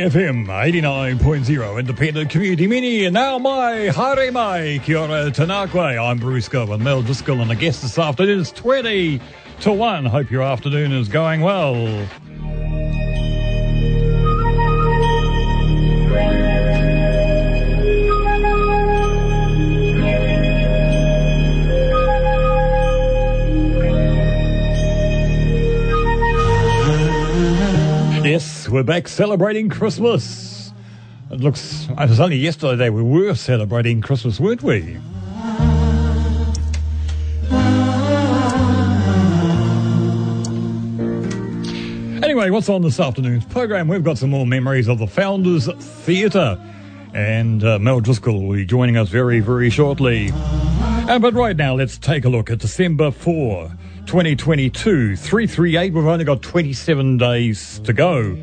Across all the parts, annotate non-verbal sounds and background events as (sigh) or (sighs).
FM 89.0 Independent Community Mini and now my Hare Mai Kia ora Tanakwe. I'm Bruce Gill with Mel Driscoll and a guest this afternoon is 20 to 1. Hope your afternoon is going well. We're back celebrating Christmas. It looks, it was only yesterday we were celebrating Christmas, weren't we? Anyway, what's on this afternoon's program? We've got some more memories of the Founders Theatre. And uh, Mel Driscoll will be joining us very, very shortly. Uh, but right now, let's take a look at December 4, 2022. 338, we've only got 27 days to go.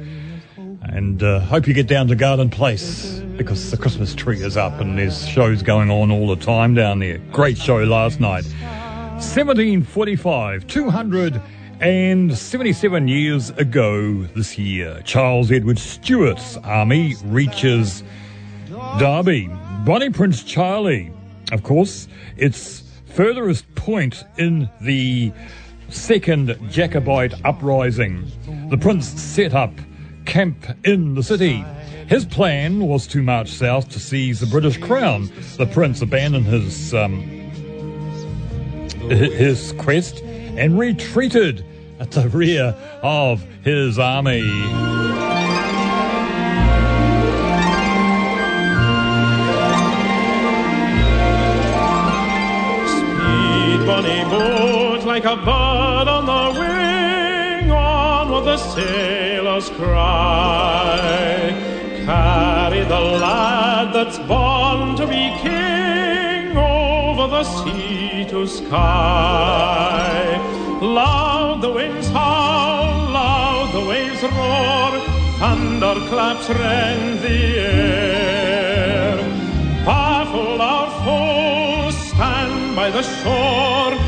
And uh, hope you get down to Garden Place because the Christmas tree is up and there's shows going on all the time down there. Great show last night. 1745, 277 years ago this year, Charles Edward Stuart's army reaches Derby. Bonnie Prince Charlie, of course, its furthest point in the second Jacobite uprising. The prince set up camp in the city. His plan was to march south to seize the British crown. The prince abandoned his um, his quest and retreated at the rear of his army. Speed bonny boat like a bird the sailors cry. Carry the lad that's born to be king over the sea to Skye. Loud the winds howl, loud the waves roar, thunderclaps rend the air. Baffle our foes, stand by the shore,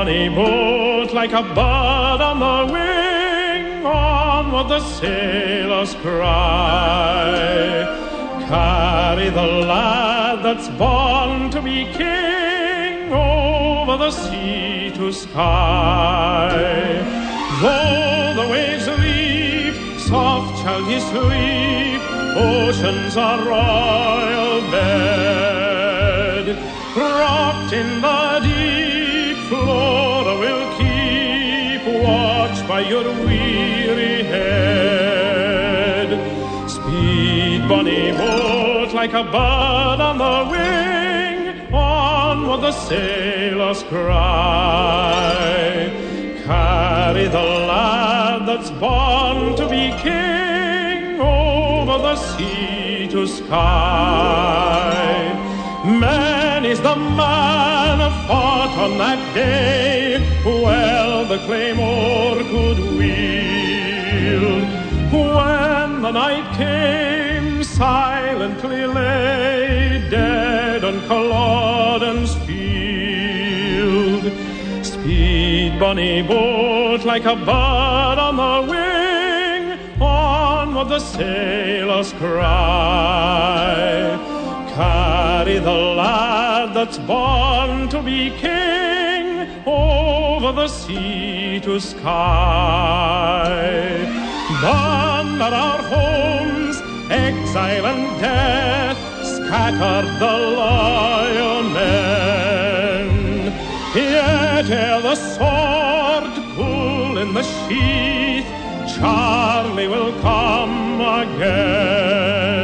bonny boat, like a bird on the wing, on what the sailors cry. Carry the lad that's born to be king over the sea to Skye. Though the waves leap, soft shall he sleep, ocean's a royal bed. Rocked in the deep, Flora will keep watch by your weary head. Speed, bonny boat, like a bird on the wing, on what the sailors cry. Carry the lad that's born to be king over the sea to Skye. Man is the man who fought on that day, well the claymore could wield. When the night came, silently lay dead on Culloden's field. Speed, bonny boat, like a bird on the wing, on what the sailors cry. Carry the lad that's born to be king over the sea to Skye. None at our homes, exile and death scattered the loyal men. Yet ere the sword pull in the sheath, Charlie will come again.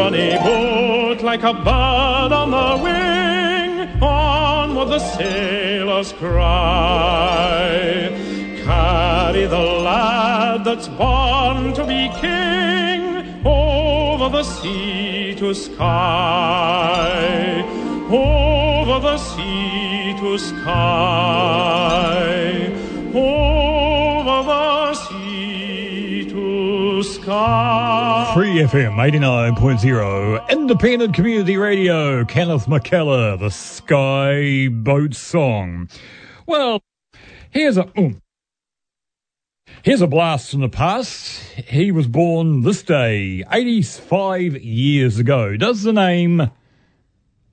Bonny boat, like a bird on the wing. Onward the sailors cry. Carry the lad that's born to be king over the sea to Skye, over the sea to Skye, over Free FM 89.0, independent community radio, Kenneth McKellar, the Skye Boat Song. Well, here's a. ooh. Here's a blast from the past. He was born this day, 85 years ago. Does the name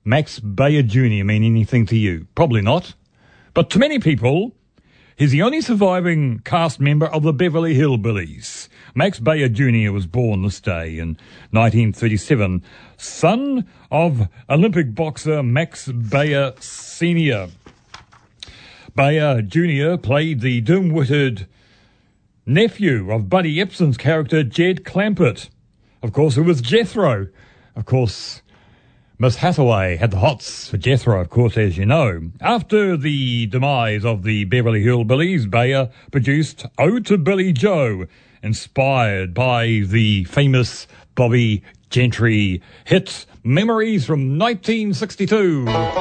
Max Baer Jr. mean anything to you? Probably not. But to many people, he's the only surviving cast member of the Beverly Hillbillies. Max Baer Jr. was born this day in 1937, son of Olympic boxer Max Baer Sr. Baer Jr. played the dim-witted nephew of Buddy Ebsen's character Jed Clampett. Of course, it was Jethro. Of course, Miss Hathaway had the hots for Jethro, of course, as you know. After the demise of the Beverly Hillbillies, Baer produced Ode to Billie Joe, inspired by the famous Bobbie Gentry hit Memories from 1962. I've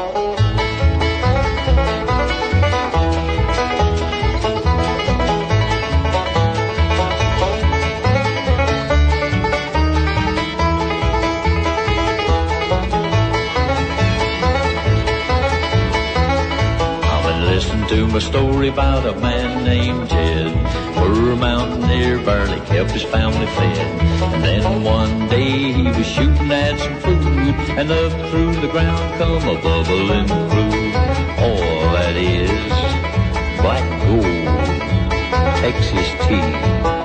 been listening to my story about a man named Jed. Poor mountaineer barely kept his family fed. And then one day he was shooting at some food, and up through the ground come a bubbling crude. All that is black gold, Texas tea.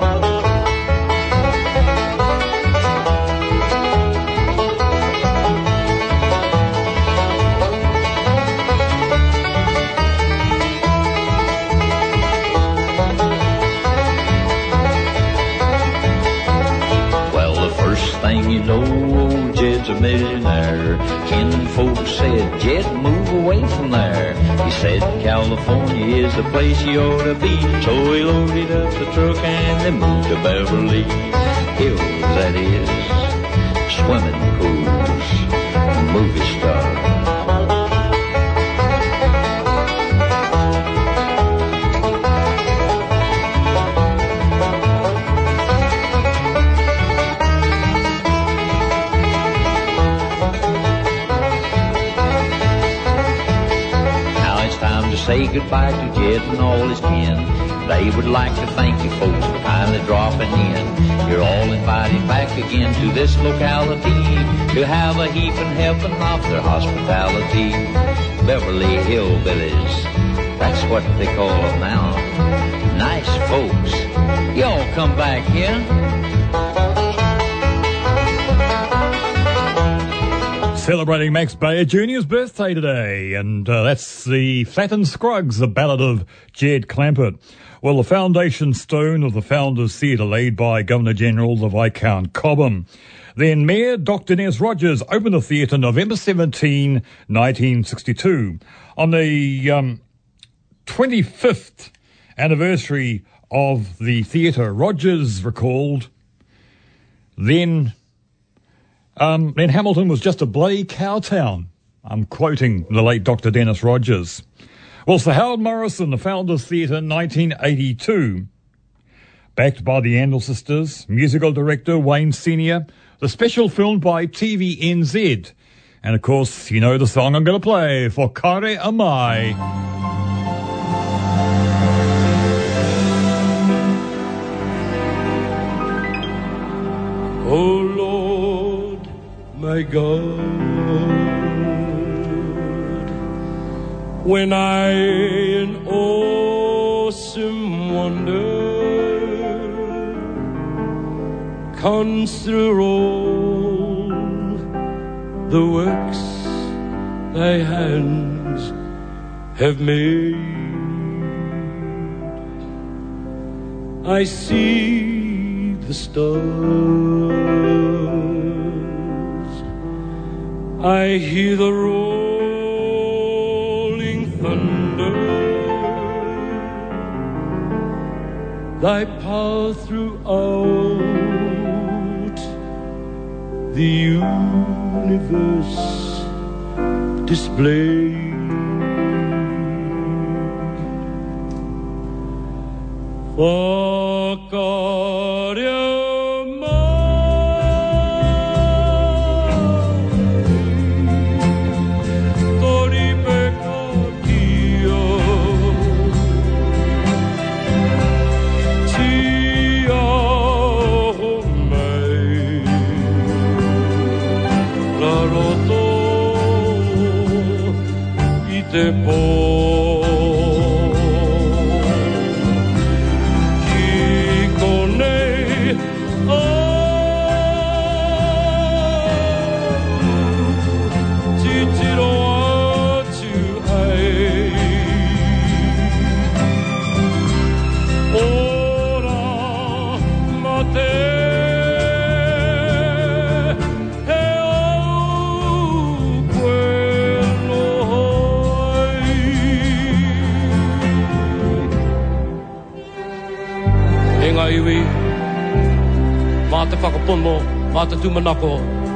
Said, Jed, move away from there. He said, California is the place you ought to be. So he loaded up the truck and they moved to Beverly Hills, that is. Swimming pools, movie star. Say goodbye to Jed and all his kin. They would like to thank you folks for kindly dropping in. You're all invited back again to this locality to have a heaping helping of their hospitality. Beverly Hillbillies, that's what they call them now. Nice folks. Y'all come back here. Celebrating Max Baer Jr.'s birthday today, and uh, that's the Flatt and Scruggs, the ballad of Jed Clampett. Well, the foundation stone of the Founders Theatre laid by Governor General the Viscount Cobham. Then Mayor Dr. Nez Rogers opened the theatre November 17, 1962. On the um, 25th anniversary of the theatre, Rogers recalled, then um, then Hamilton was just a bloody cow town. I'm quoting the late Dr. Dennis Rogers. Well, Sir Howard Morrison, the Founders Theatre, 1982. Backed by the Yandall sisters, musical director Wayne Senior, the special filmed by TVNZ. And of course, you know the song I'm going to play for Kare Amai. O Lord, my God, when I in awesome wonder consider all the works thy hands have made, I see the stars. I hear the rolling thunder, thy power throughout the universe displayed. For God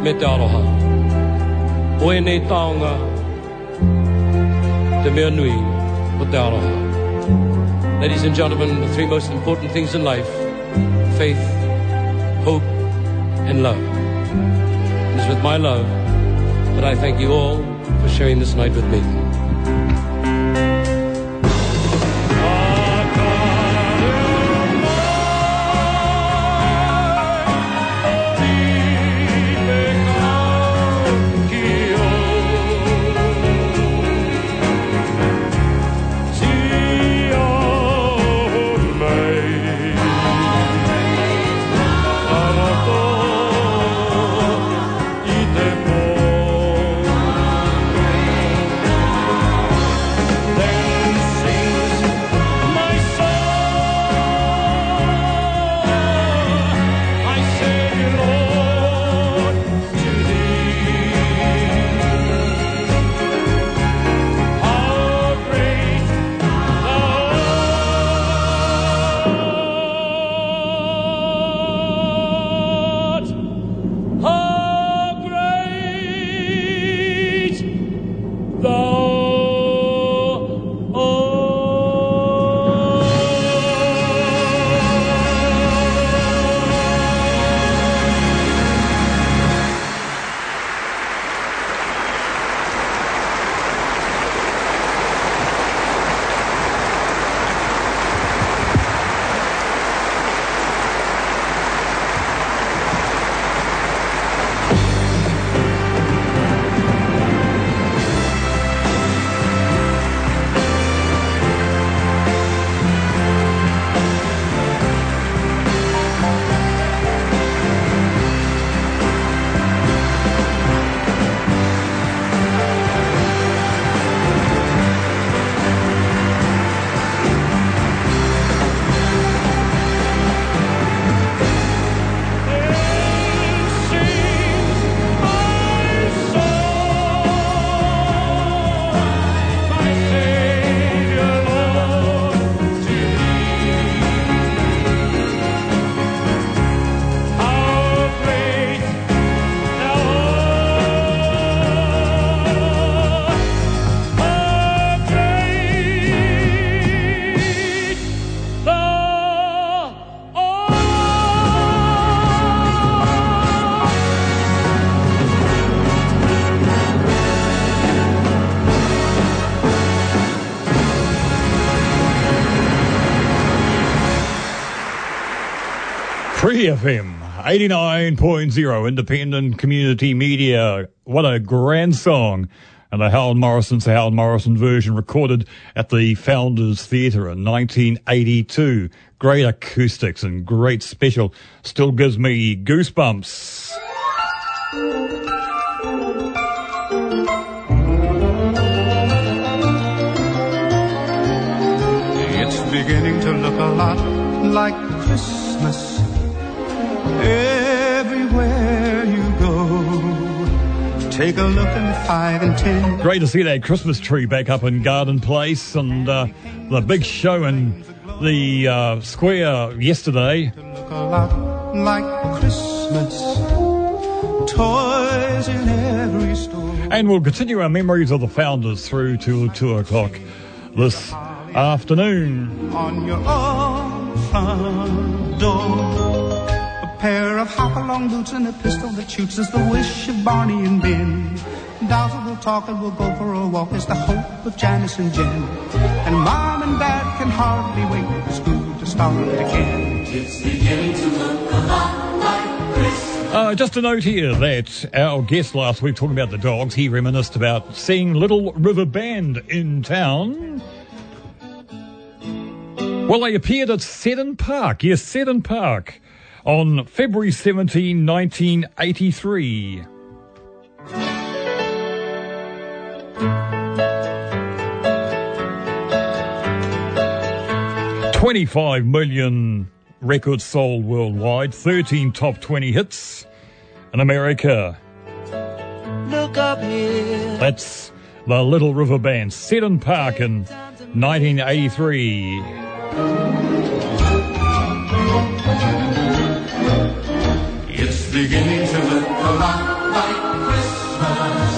me te aroha. O e nei taonga te mea nui o te aroha. Ladies and gentlemen, the three most important things in life, faith, hope, and love. It is with my love that I thank you all for sharing this night with me. FM 89.0 independent community media. What a grand song. And the Howard Morrison's the Howard Morrison version recorded at the Founders Theatre in 1982. Great acoustics and great special. Still gives me goosebumps. It's beginning to look a lot like Christmas everywhere you go. Take a look in five and ten. Great to see that Christmas tree back up in Garden Place and uh, the big show in the uh, square yesterday. Look a lot like Christmas. Toys in every store. And we'll continue our memories of the founders through to 2 o'clock this afternoon. on your own front door. A pair of hop-along boots and a pistol that shoots is the wish of Barney and Ben. Dolls will talk and we'll go for a walk is the hope of Janice and Jen. And Mom and Dad can hardly wait for school to start again. Uh, just a note here that our guest last week talking about the dogs, he reminisced about seeing Little River Band in town. Well, they appeared at Seddon Park, yes, Seddon Park, on February 17, 1983. Twenty-five million records sold worldwide, thirteen top twenty hits in America. Look up here. That's the Little River Band, Seddon Park in 1983. It's beginning to look a lot like Christmas.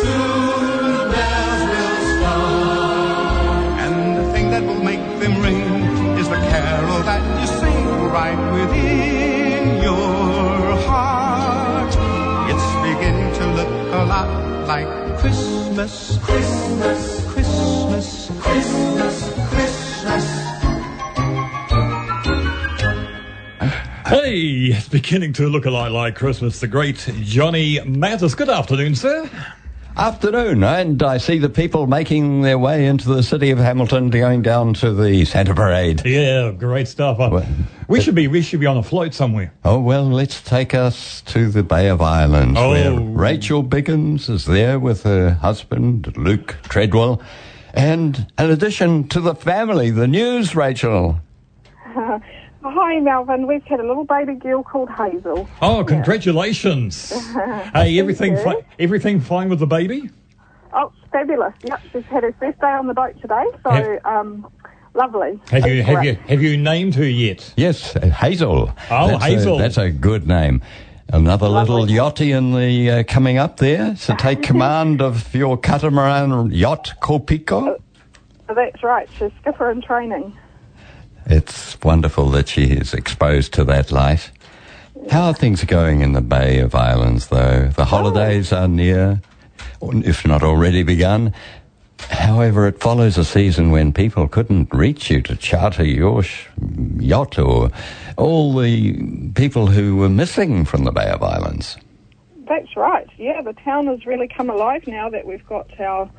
Soon the bells will start. And the thing that will make them ring is the carol that you sing right within your heart. It's beginning to look a lot like. Christmas. Christmas. Christmas. Christmas. Hey, it's beginning to look a lot like Christmas. The great Johnny Mathis. Good afternoon, sir. Afternoon, and I see the people making their way into the city of Hamilton, going down to the Santa Parade. Yeah, great stuff. Uh, Well, we should be we should be on a float somewhere. Oh, well, let's take us to the Bay of Islands, Oh. where Rachel Biggins is there with her husband, Luke Treadwell. And in addition to the family, the news, Rachel. (laughs) Hi, Melvin. We've had a little baby girl called Hazel. Oh, congratulations! (laughs) hey, everything fi- everything fine with the baby? Oh, fabulous. Yep, she's had her first day on the boat today, so Have- um, lovely. Have you have you have you named her yet? Yes, uh, Hazel. Oh, that's Hazel. A, that's a good name. Another little Lovely. yachty in the uh, coming up there to (laughs) take command of your catamaran yacht, Copico. That's right. She's skipper in training. It's wonderful that she is exposed to that life. How are things going in the Bay of Islands, though? The holidays are near, if not already begun. However, it follows a season when people couldn't reach you to charter your sh- yacht or all the people who were missing from the Bay of Islands. That's right. Yeah, the town has really come alive now that we've got our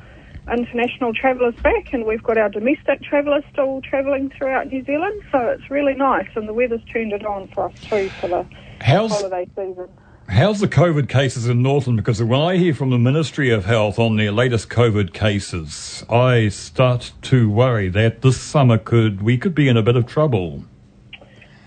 international travellers back and we've got our domestic travellers still travelling throughout New Zealand. So it's really nice, and the weather's turned it on for us too for the How's holiday season. how's the COVID cases in Northland? Because when I hear from the Ministry of Health on their latest COVID cases, I start to worry that this summer could we could be in a bit of trouble.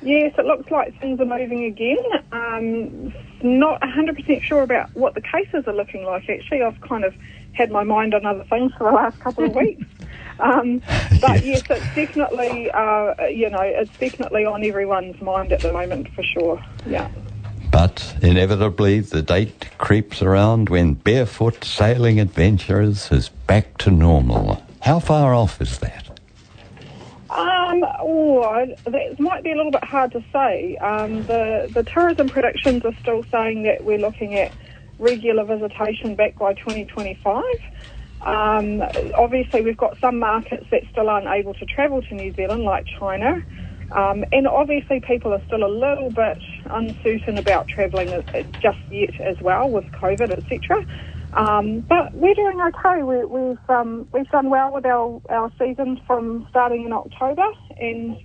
Yes, it looks like things are moving again. Um, not 100% sure about what the cases are looking like, actually. I've kind of had my mind on other things for the last couple of weeks. (laughs) Um, but yes, it's definitely, uh, you know, it's definitely on everyone's mind at the moment for sure. Yeah. But inevitably, the date creeps around when barefoot sailing adventures is back to normal. How far off is that? Um, oh, that might be a little bit hard to say. Um, the, the tourism predictions are still saying that we're looking at regular visitation back by 2025. Um, obviously, we've got some markets that still aren't able to travel to New Zealand, like China. Um, and obviously, people are still a little bit uncertain about travelling uh, just yet as well with COVID, etc. Um, but we're doing okay. We, we've um, we've done well with our, our season from starting in October, and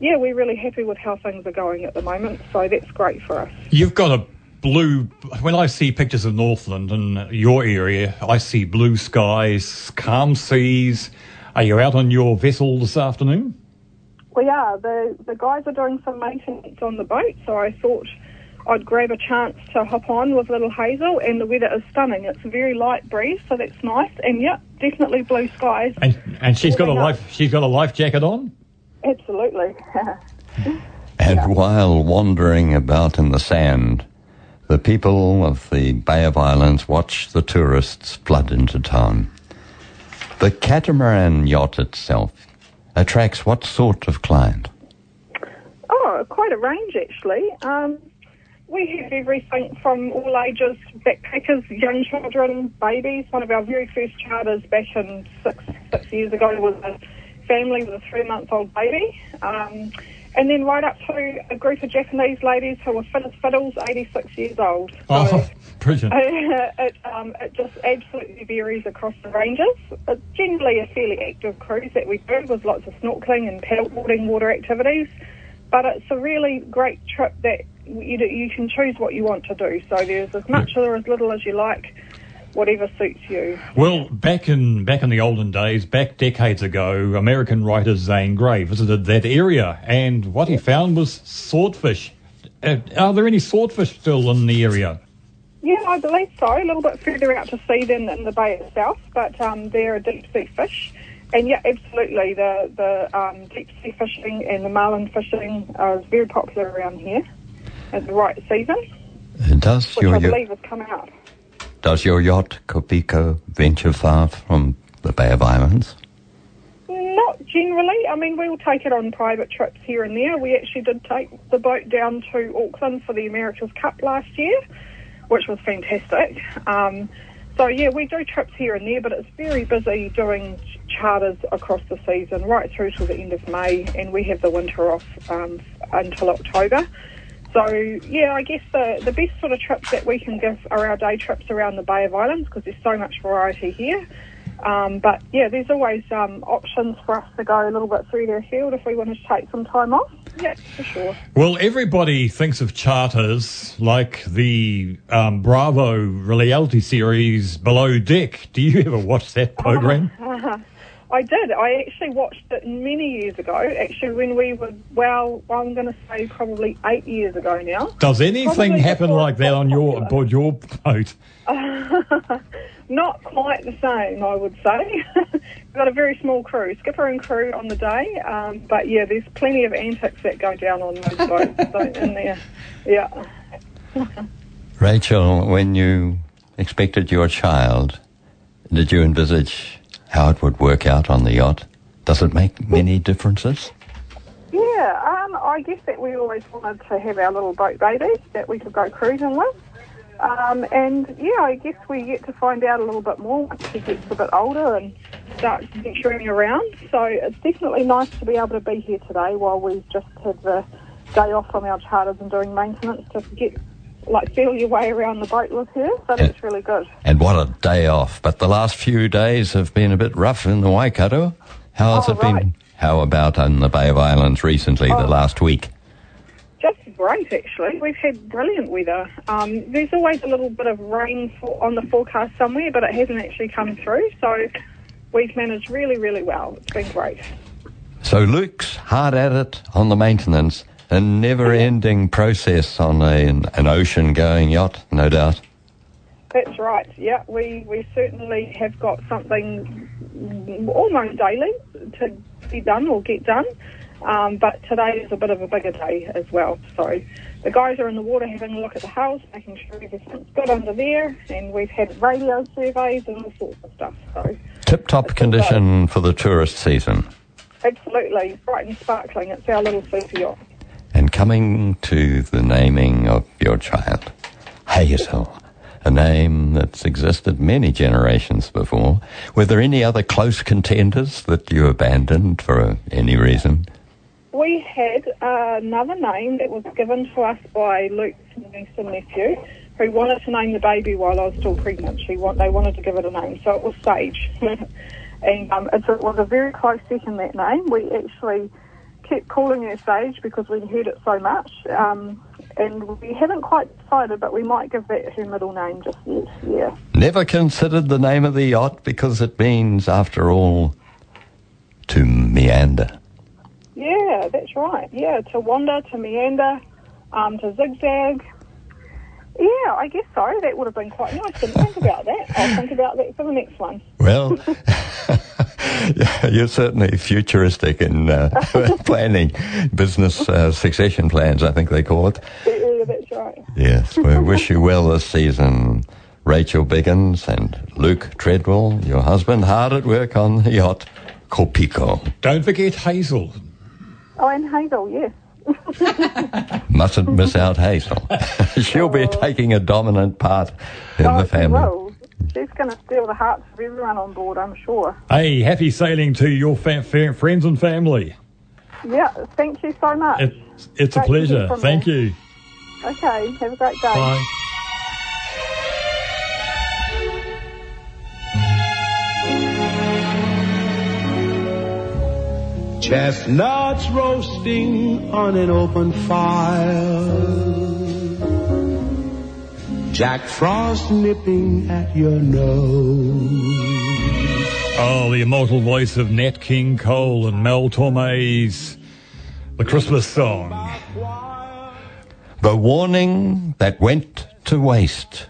yeah, we're really happy with how things are going at the moment. So that's great for us. You've got a blue. When I see pictures of Northland and your area, I see blue skies, calm seas. Are you out on your vessel this afternoon? We are. The the guys are doing some maintenance on the boat, so I thought I'd grab a chance to hop on with little Hazel, and the weather is stunning. It's a very light breeze, so that's nice. And yeah, definitely blue skies. And, and she's got a Moving up. life. She's got a life jacket on. Absolutely. (laughs) And while wandering about in the sand, the people of the Bay of Islands watch the tourists flood into town. The catamaran yacht itself attracts what sort of client? Oh, quite a range actually. Um, we have everything from all ages, backpackers, young children, babies. One of our very first charters back in six six years ago was a family with a three month old baby. Um, and then right up to a group of Japanese ladies who were fit as fiddles, 86 years old. So, Oh, (laughs) brilliant. (laughs) it, um, it just absolutely varies across the ranges. It's generally a fairly active cruise that we do with lots of snorkeling and paddleboarding water activities. But it's a really great trip that you, do- you can choose what you want to do. So there's as much or as little as you like, whatever suits you. Well, back in back in the olden days, back decades ago, American writer Zane Grey visited that area, and what he found was swordfish. Uh, are there any swordfish still in the area? Yeah, I believe so. A little bit further out to sea than in the bay itself, but um, they're a deep sea fish. And yeah, absolutely, the the um, deep sea fishing and the marlin fishing is very popular around here at the right season, It Does which your, I yacht believe has come out. Does your yacht Copico venture far from the Bay of Islands? Not generally. I mean, we'll take it on private trips here and there. We actually did take the boat down to Auckland for the America's Cup last year, which was fantastic. Um, so yeah, we do trips here and there, but it's very busy doing charters across the season, right through to the end of May, and we have the winter off um, until October. So yeah, I guess the the best sort of trips that we can give are our day trips around the Bay of Islands because there's so much variety here. Um, but yeah, there's always um, options for us to go a little bit through further afield if we want to take some time off. Yeah, for sure. Well, everybody thinks of charters like the um, Bravo reality series Below Deck. Do you ever watch that (laughs) program? (laughs) I did. I actually watched it many years ago. Actually, when we were well, I'm going to say probably eight years ago now. Does anything Probably happen like that on your popular. aboard your boat? (laughs) Not quite the same, I would say. We've (laughs) got a very small crew, skipper and crew on the day. Um, but yeah, there's plenty of antics that go down on those boats so in there. Yeah. (laughs) Rachel, when you expected your child, did you envisage how it would work out on the yacht? Does it make many differences? Yeah, um, I guess that we always wanted to have our little boat babies that we could go cruising with. Um, and yeah, I guess we get to find out a little bit more once he gets a bit older and starts venturing around. So it's definitely nice to be able to be here today while we've just had the day off from our charters and doing maintenance to get like feel your way around the boat with her. So it's really good. And what a day off. But the last few days have been a bit rough in the Waikato. How has Oh, it been? How about in the Bay of Islands recently, the Oh. last week? Just great, actually. We've had brilliant weather. Um, there's always a little bit of rain for, on the forecast somewhere, but it hasn't actually come through. So we've managed really, really well. It's been great. So Luke's hard at it on the maintenance, a never-ending process on a, an ocean-going yacht, no doubt. That's right. Yeah, we, we certainly have got something almost daily to be done or get done. Um, but today is a bit of a bigger day as well. So the guys are in the water having a look at the house, making sure everything's good under there, and we've had radio surveys and all sorts of stuff. So Tip-top condition for the tourist season. absolutely bright and sparkling. It's our little super yacht. And coming to the naming of your child, Hazel, a name that's existed many generations before. Were there any other close contenders that you abandoned for any reason? We had uh, another name that was given to us by Luke's niece and nephew, who wanted to name the baby while I was still pregnant. She want, they wanted to give it a name, so it was Sage. (laughs) and um, it was a very close second, that name. We actually kept calling her Sage because we'd heard it so much. Um, and we haven't quite decided, but we might give that her middle name just yet, yeah. Never considered the name of the yacht because it means, after all, to meander. Yeah, that's right. Yeah, to wander, to meander, um, to zigzag. Yeah, I guess so. That would have been quite nice. Didn't think about that. I'll think about that for the next one. Well, (laughs) (laughs) you're certainly futuristic in uh, (laughs) planning business uh, succession plans, I think they call it. Yeah, that's right. Yes, we wish you well this season. Rachel Biggins and Luke Treadwell, your husband, hard at work on the yacht Copico. Don't forget Hazel. Oh, and Hazel, yes. (laughs) Mustn't miss out Hazel. She'll be taking a dominant part in oh, the family. Well, she's going to steal the hearts of everyone on board, I'm sure. Hey, happy sailing to your fa- fa- friends and family. Yeah, thank you so much. It's, it's a Great to pleasure. Thank you. you. Okay, have a great day. Bye. Chestnuts roasting on an open fire. Jack Frost nipping at your nose. Oh, the immortal voice of Nat King Cole and Mel Torme's The Christmas Song. The warning that went to waste.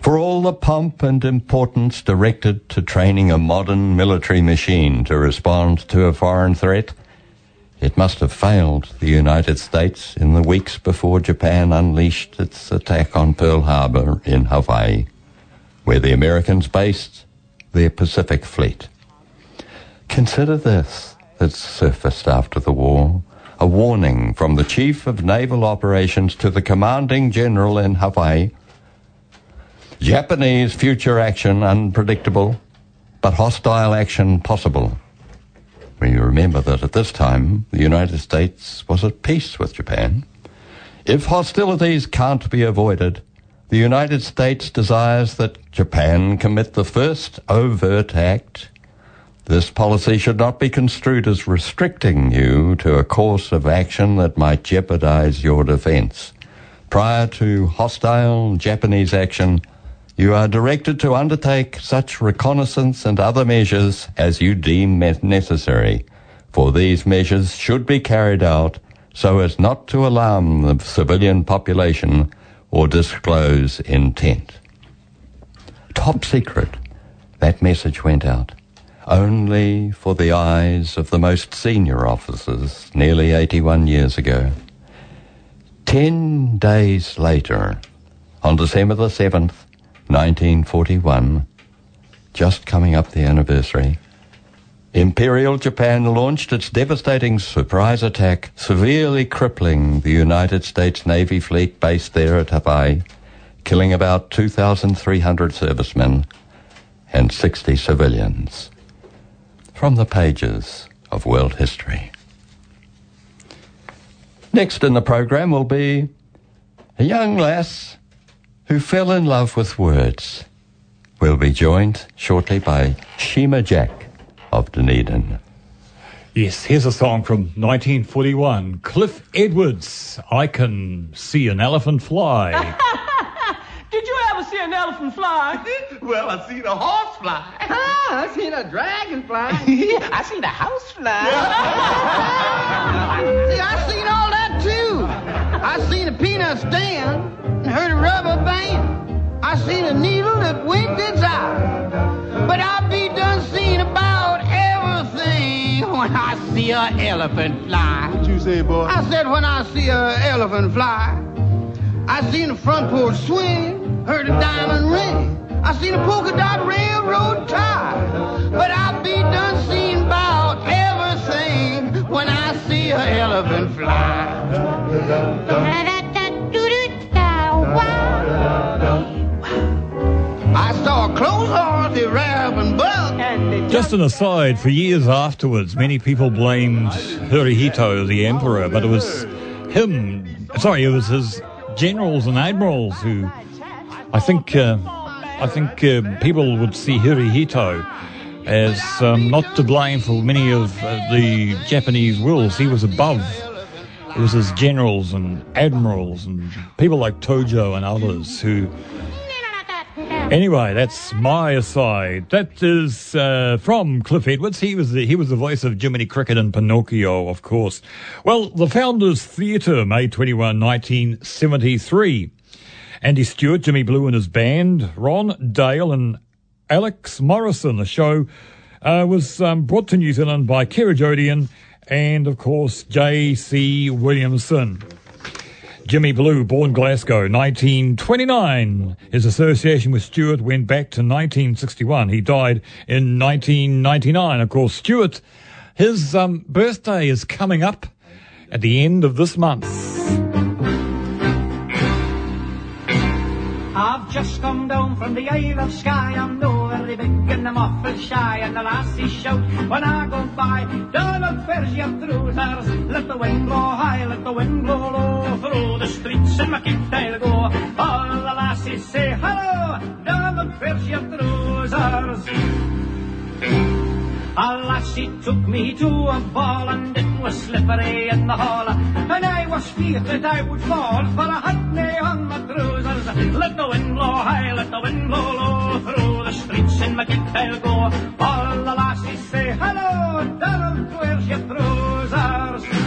For all the pomp and importance directed to training a modern military machine to respond to a foreign threat, it must have failed the United States in the weeks before Japan unleashed its attack on Pearl Harbor in Hawaii, where the Americans based their Pacific Fleet. Consider this that surfaced after the war a warning from the Chief of Naval Operations to the Commanding General in Hawaii. Japanese future action unpredictable, but hostile action possible. We remember that at this time the United States was at peace with Japan. If hostilities can't be avoided, the United States desires that Japan commit the first overt act. This policy should not be construed as restricting you to a course of action that might jeopardize your defense. Prior to hostile Japanese action, you are directed to undertake such reconnaissance and other measures as you deem necessary, for these measures should be carried out so as not to alarm the civilian population or disclose intent. Top secret, that message went out. Only for the eyes of the most senior officers nearly 81 years ago. Ten days later, on December the 7th, 1941, just coming up the anniversary, Imperial Japan launched its devastating surprise attack, severely crippling the United States Navy fleet based there at Hawaii, killing about 2,300 servicemen and 60 civilians. From the pages of world history. Next in the program will be a young lass who fell in love with words. We'll be joined shortly by Shima Jack of Dunedin. Yes, here's a song from 1941. Cliff Edwards, I Can See an Elephant Fly. (laughs) Did you ever see an elephant fly? (laughs) well, I seen a horse fly. (laughs) Ah, I seen a dragon fly. I seen a house fly. See, I seen all that too. I seen a peanut stand and heard a rubber band. I seen a needle that winked its eye. But I'll be done seen about everything when I see a elephant fly. What you say, boy? I said when I see a elephant fly. I seen a front porch swing, heard a diamond ring. I seen a polka dot railroad tie. But I'll be done seen about everything when I see a elephant fly. Just an aside, for years afterwards, many people blamed Hirohito, the emperor, but it was him, sorry, it was his generals and admirals who, I think, uh, I think uh, people would see Hirohito as um, not to blame for many of uh, the Japanese wills. He was above. It was his generals and admirals and people like Tojo and others who Anyway, that's my aside. That is uh, from Cliff Edwards. He was the, he was the voice of Jiminy Cricket and Pinocchio, of course. Well, the Founders Theatre, May 21, 1973. Andy Stewart, Jimmy Blue and his band, Ron Dale and Alex Morrison. The show uh, was um, brought to New Zealand by Kerridge Odeon and, of course, J.C. Williamson. Jimmy Blue, born Glasgow, 1929. His association with Stewart went back to 1961. He died in 1999. Of course, Stewart, his um, birthday is coming up at the end of this month. Just come down from the Isle of Skye. I'm no very big and I'm awful shy. And the lassies shout when I go by. Donald, where's your trousers? Let the wind blow high, let the wind blow low. Through the streets in my kit I'll go. All the lassies say hello. Donald, where's your trousers? A lassie took me to a ball and it was slippery in the hall. And I was feared that I would fall for I had me on my trousers. Let the wind blow high, let the wind blow low. Through the streets in my kit I'll go. All the lassies say, hello, Donald, where's your trousers?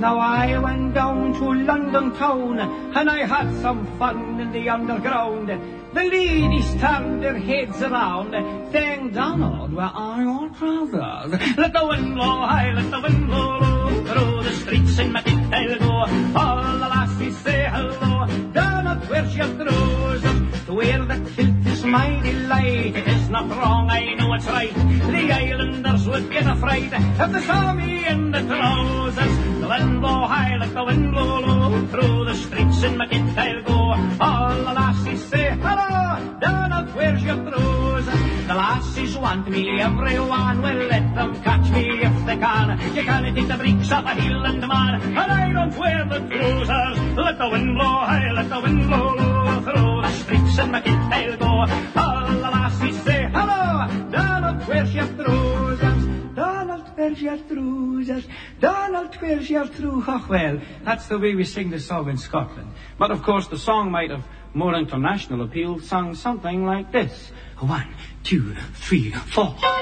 Now I went down to London town and I had some fun in the underground. The ladies turned their heads around, saying, Donald, where are your trousers? Let the wind blow high, let the wind blow low. Through the streets in my kit I'll go. All the lassies say hello. Donald, where's your trousers? To wear the kilt is my delight. It is not wrong, I know it's right. The islanders would get afraid if they saw me in the trousers. The wind blow high, let the wind blow low. Through the streets in my kit I'll go. All the lassies say hello. Donald, where's your trousers? The lassies want me, everyone will let them catch me if they can. You can't take the breeks off a Highland man, and I don't wear the trousers. Let the wind blow high, let the wind blow low. Through the streets in my kit I'll go. All the lassies say hello. Donald, where's your trousers? Donald, where's your trousers? Donald, where's your trousers? Oh, well, that's the way we sing the song in Scotland. But of course, the song might have more international appeal, sung something like this. One, two, three, four. Well,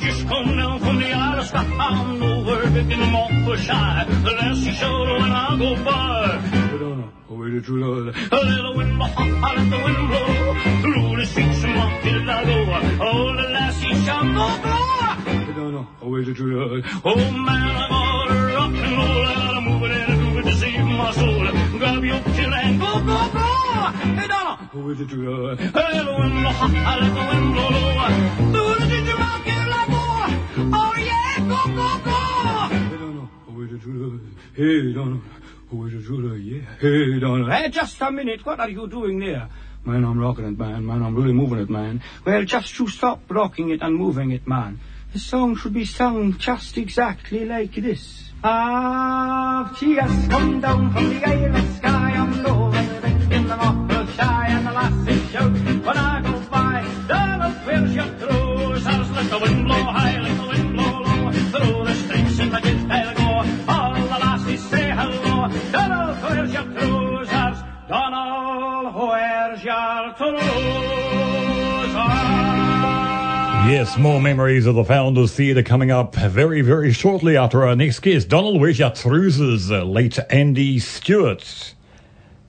just come down from the of Skye. I'm over big in the Montfort The lassie shoulder when I go by. But on a way to true love. A little wind I let the wind blow. Through the streets of Montfort I go. Oh, the lassie shall go blow. But on a way to true love. Oh, man, I'm all rock and roll. I'm moving and grooving to save my soul. Grab your and go, go, go. Hey, Donna. Oh, with the true love. A little wind blow, I let the wind blow low. Through the of Montfort I go. Oh, yeah, go, go, go. Hey, Donna. With the true love. Hey, Donna. With the true love, yeah. Hey, Donna. Hey, just a minute. What are you doing there? Man, I'm rocking it, man. Man, I'm really moving it, man. Well, just you stop rocking it and moving it, man. The song should be sung just exactly like this. Ah, she has come down from the Isle of Skye. I'm low in the north shy and the lasses shout when I go by. Donald, where's your trousers? Let the wind blow high, let the wind blow low. Through the streets in the kit I'll go. All the lassies say hello. Donald, where's your trousers? Donald, where's your trousers? Yes, more memories of the Founders Theatre coming up very, very shortly after our next guest. Donald, where's your trousers? Uh, late Andy Stewart.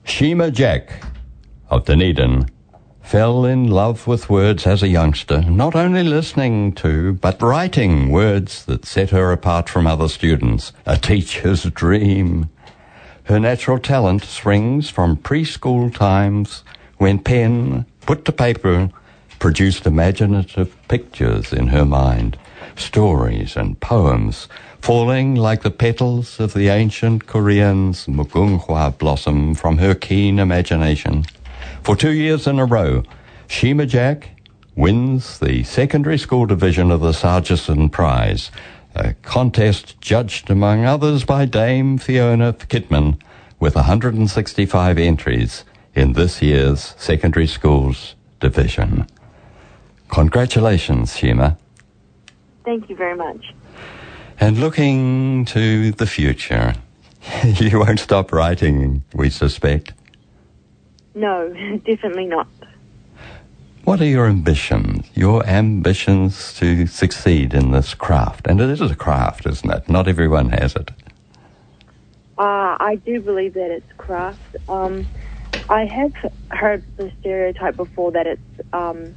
Shima Jack of Dunedin fell in love with words as a youngster, not only listening to, but writing words that set her apart from other students. A teacher's dream. Her natural talent springs from preschool times when pen, put to paper, produced imaginative pictures in her mind, stories and poems falling like the petals of the ancient Korean's mugunghwa blossom from her keen imagination. For two years in a row, Shima Jack wins the secondary school division of the Sargeson Prize, a contest judged among others by Dame Fiona Kidman with 165 entries in this year's secondary schools division. Congratulations, Shima. Thank you very much. And looking to the future, (laughs) you won't stop writing, we suspect. No, (laughs) definitely not. What are your ambitions? Your ambitions to succeed in this craft? And it is a craft, isn't it? Not everyone has it. Uh, I do believe that it's craft. Um, I have heard the stereotype before that it's um,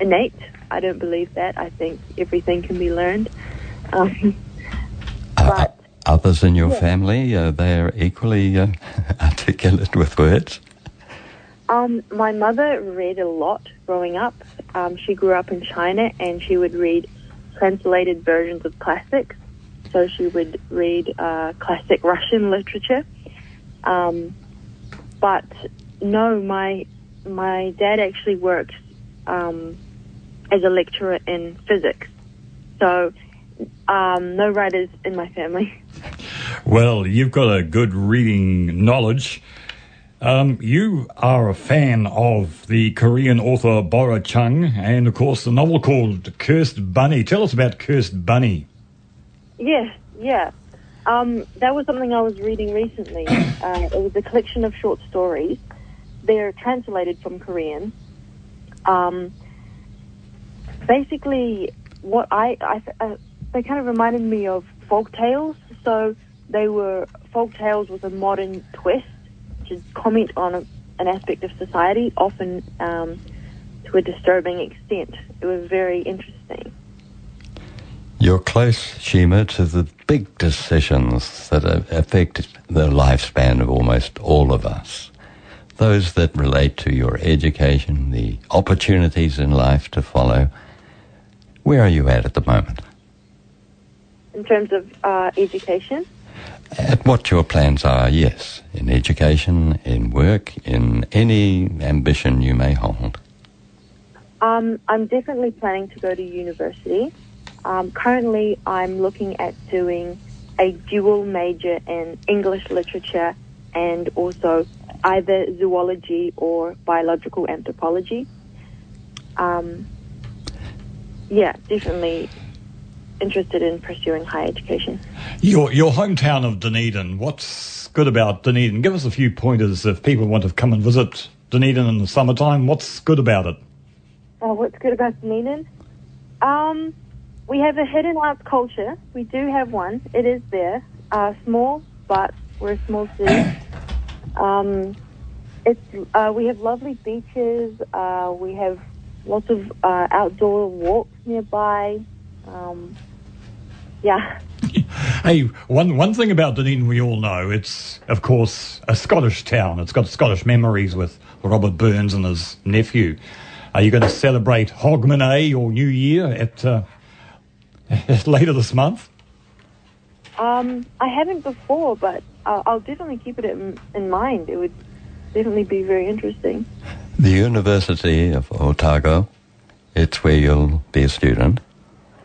innate. I don't believe that. I think everything can be learned. Um, Uh, others in your Yeah. family, uh, they're equally uh, (laughs) articulate with words? Um, my mother read a lot growing up. Um, she grew up in China and she would read translated versions of classics. So she would read uh, classic Russian literature. Um, but no, my my dad actually works um, as a lecturer in physics. So um, no writers in my family. (laughs) Well, you've got a good reading knowledge. Um, you are a fan of the Korean author Bora Chung and, of course, the novel called Cursed Bunny. Tell us about Cursed Bunny. Yeah, yeah. Um, that was something I was reading recently. (coughs) Uh, it was a collection of short stories. They're translated from Korean. Um, basically, what I, I uh, they kind of reminded me of folk tales. So they were folk tales with a modern twist to comment on a, an aspect of society, often um, to a disturbing extent. It was very interesting. You're close, Shima, to the big decisions that affect the lifespan of almost all of us. Those that relate to your education, the opportunities in life to follow. Where are you at at the moment? In terms of uh, education, At what your plans are, yes, in education, in work, in any ambition you may hold. Um, I'm definitely planning to go to university. Um, currently, I'm looking at doing a dual major in English literature and also either zoology or biological anthropology. Um, yeah, definitely interested in pursuing higher education. Your, your hometown of Dunedin, what's good about Dunedin? Give us a few pointers if people want to come and visit Dunedin in the summertime. What's good about it? Oh, what's good about Dunedin? Um, we have a hidden arts culture. We do have one. It is there. Uh, small, but we're a small city. (coughs) Um, it's uh, we have lovely beaches. Uh, we have lots of uh, outdoor walks nearby. Um, yeah. (laughs) Hey, one one thing about Dunedin we all know, it's of course a Scottish town. It's got Scottish memories with Robert Burns and his nephew. Are you going to celebrate Hogmanay or New Year at uh, (laughs) later this month? Um, I haven't before, but uh, I'll definitely keep it in, in mind. It would definitely be very interesting. The University of Otago, it's where you'll be a student,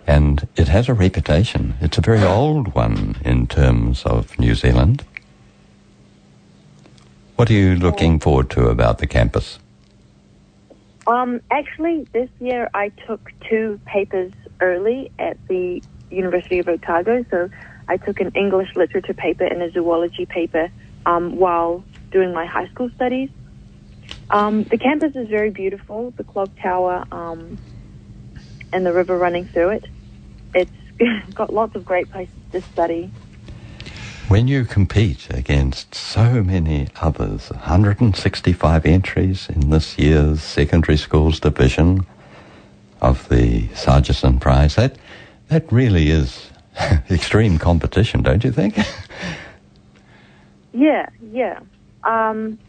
and it has a reputation. It's a very old one in terms of New Zealand. What are you looking forward to about the campus? Um, actually, this year I took two papers early at the University of Otago. So I took an English literature paper and a zoology paper um, while doing my high school studies. Um, the campus is very beautiful. The clock tower um, and the river running through it. It's (laughs) got lots of great places to study. When you compete against so many others, 165 entries in this year's secondary schools division of the Sargeson Prize, that, that really is (laughs) extreme competition, don't you think? (laughs) Yeah, yeah. Um,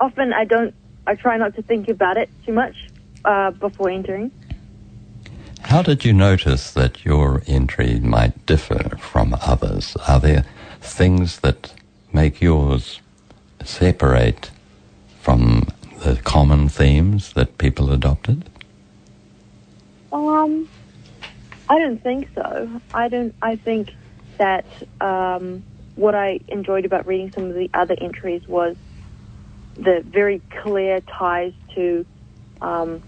often I don't. I try not to think about it too much uh, before entering. How did you notice that your entry might differ from others? Are there things that make yours separate from the common themes that people adopted? Um, I don't think so. I don't. I think that um, what I enjoyed about reading some of the other entries was the very clear ties to um,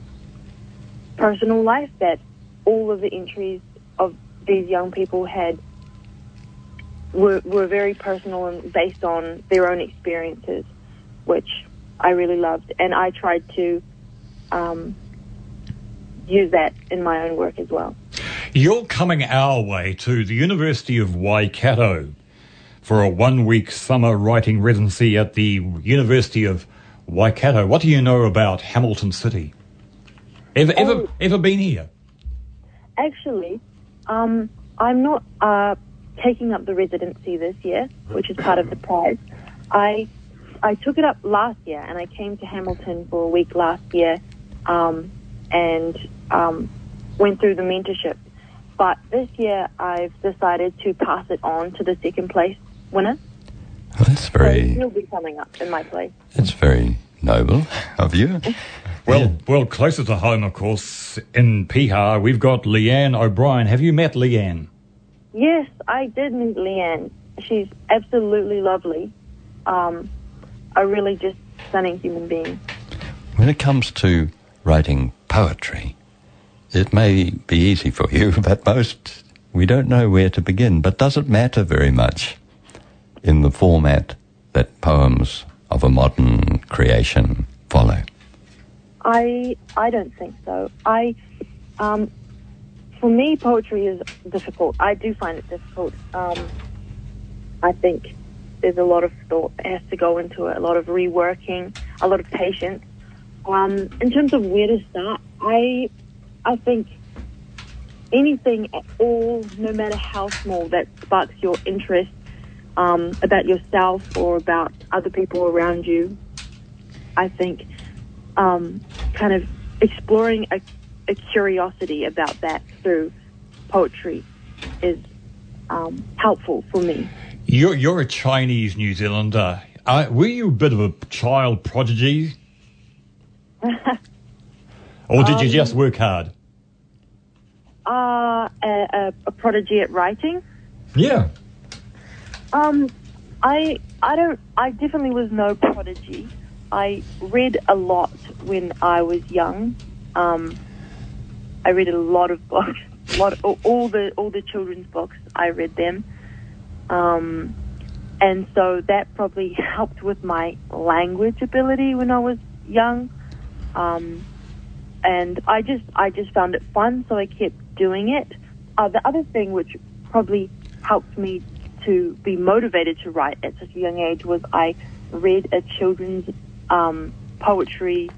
personal life that all of the entries of these young people had were, were very personal and based on their own experiences, which I really loved. And I tried to um, use that in my own work as well. You're coming our way to the University of Waikato for a one week summer writing residency at the University of Waikato. What do you know about Hamilton City? Ever, ever, Oh. ever been here? Actually, um, I'm not uh, taking up the residency this year, which is part of the prize. I I took it up last year, and I came to Hamilton for a week last year, um, and um, went through the mentorship. But this year, I've decided to pass it on to the second place winner. Well, that's very, He'll be coming up in my place. that's very noble of you. Well, well, closer to home, of course, in Piha, we've got Leanne O'Brien. Have you met Leanne? Yes, I did meet Leanne. She's absolutely lovely. Um, a really just stunning human being. When it comes to writing poetry, it may be easy for you, (laughs) but most we don't know where to begin. But does it matter very much in the format that poems of a modern creation follow? I I don't think so. I um, for me, poetry is difficult. I do find it difficult. Um, I think there's a lot of thought that has to go into it, a lot of reworking, a lot of patience. Um, in terms of where to start, I I think anything at all, no matter how small, that sparks your interest um, about yourself or about other people around you, I think um, kind of exploring a, a curiosity about that through poetry is um, helpful for me. You're, you're a Chinese New Zealander. Uh, were you a bit of a child prodigy? (laughs) Or did you Um, just work hard? Uh, a, a, a prodigy at writing. Yeah. Um, I I don't. I definitely was no prodigy. I read a lot when I was young. Um, I read a lot of books. A lot all- all the all the children's books. I read them. Um, and so that probably helped with my language ability when I was young. Um, and I just I just found it fun, so I kept doing it. Uh, the other thing which probably helped me to be motivated to write at such a young age was I read a children's um, poetry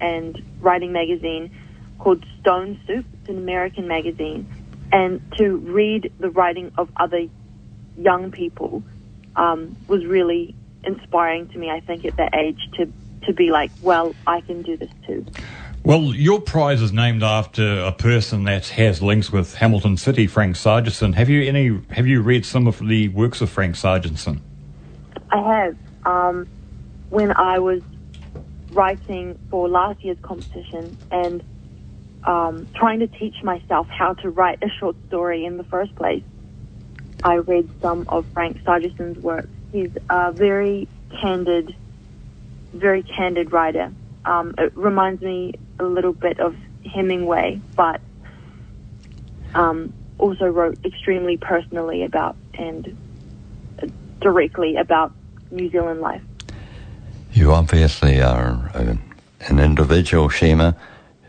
and writing magazine called Stone Soup. It's an American magazine, and to read the writing of other young people um, was really inspiring to me. I think at that age to to be like, well, I can do this too. Well, your prize is named after a person that has links with Hamilton City, Frank Sargeson. Have you any? Have you read some of the works of Frank Sargeson? I have. Um, when I was writing for last year's competition and um, trying to teach myself how to write a short story in the first place, I read some of Frank Sargeson's work. He's a very candid, very candid writer. Um, it reminds me a little bit of Hemingway, but um, also wrote extremely personally about and uh, directly about New Zealand life. You obviously are an, an individual, Shima,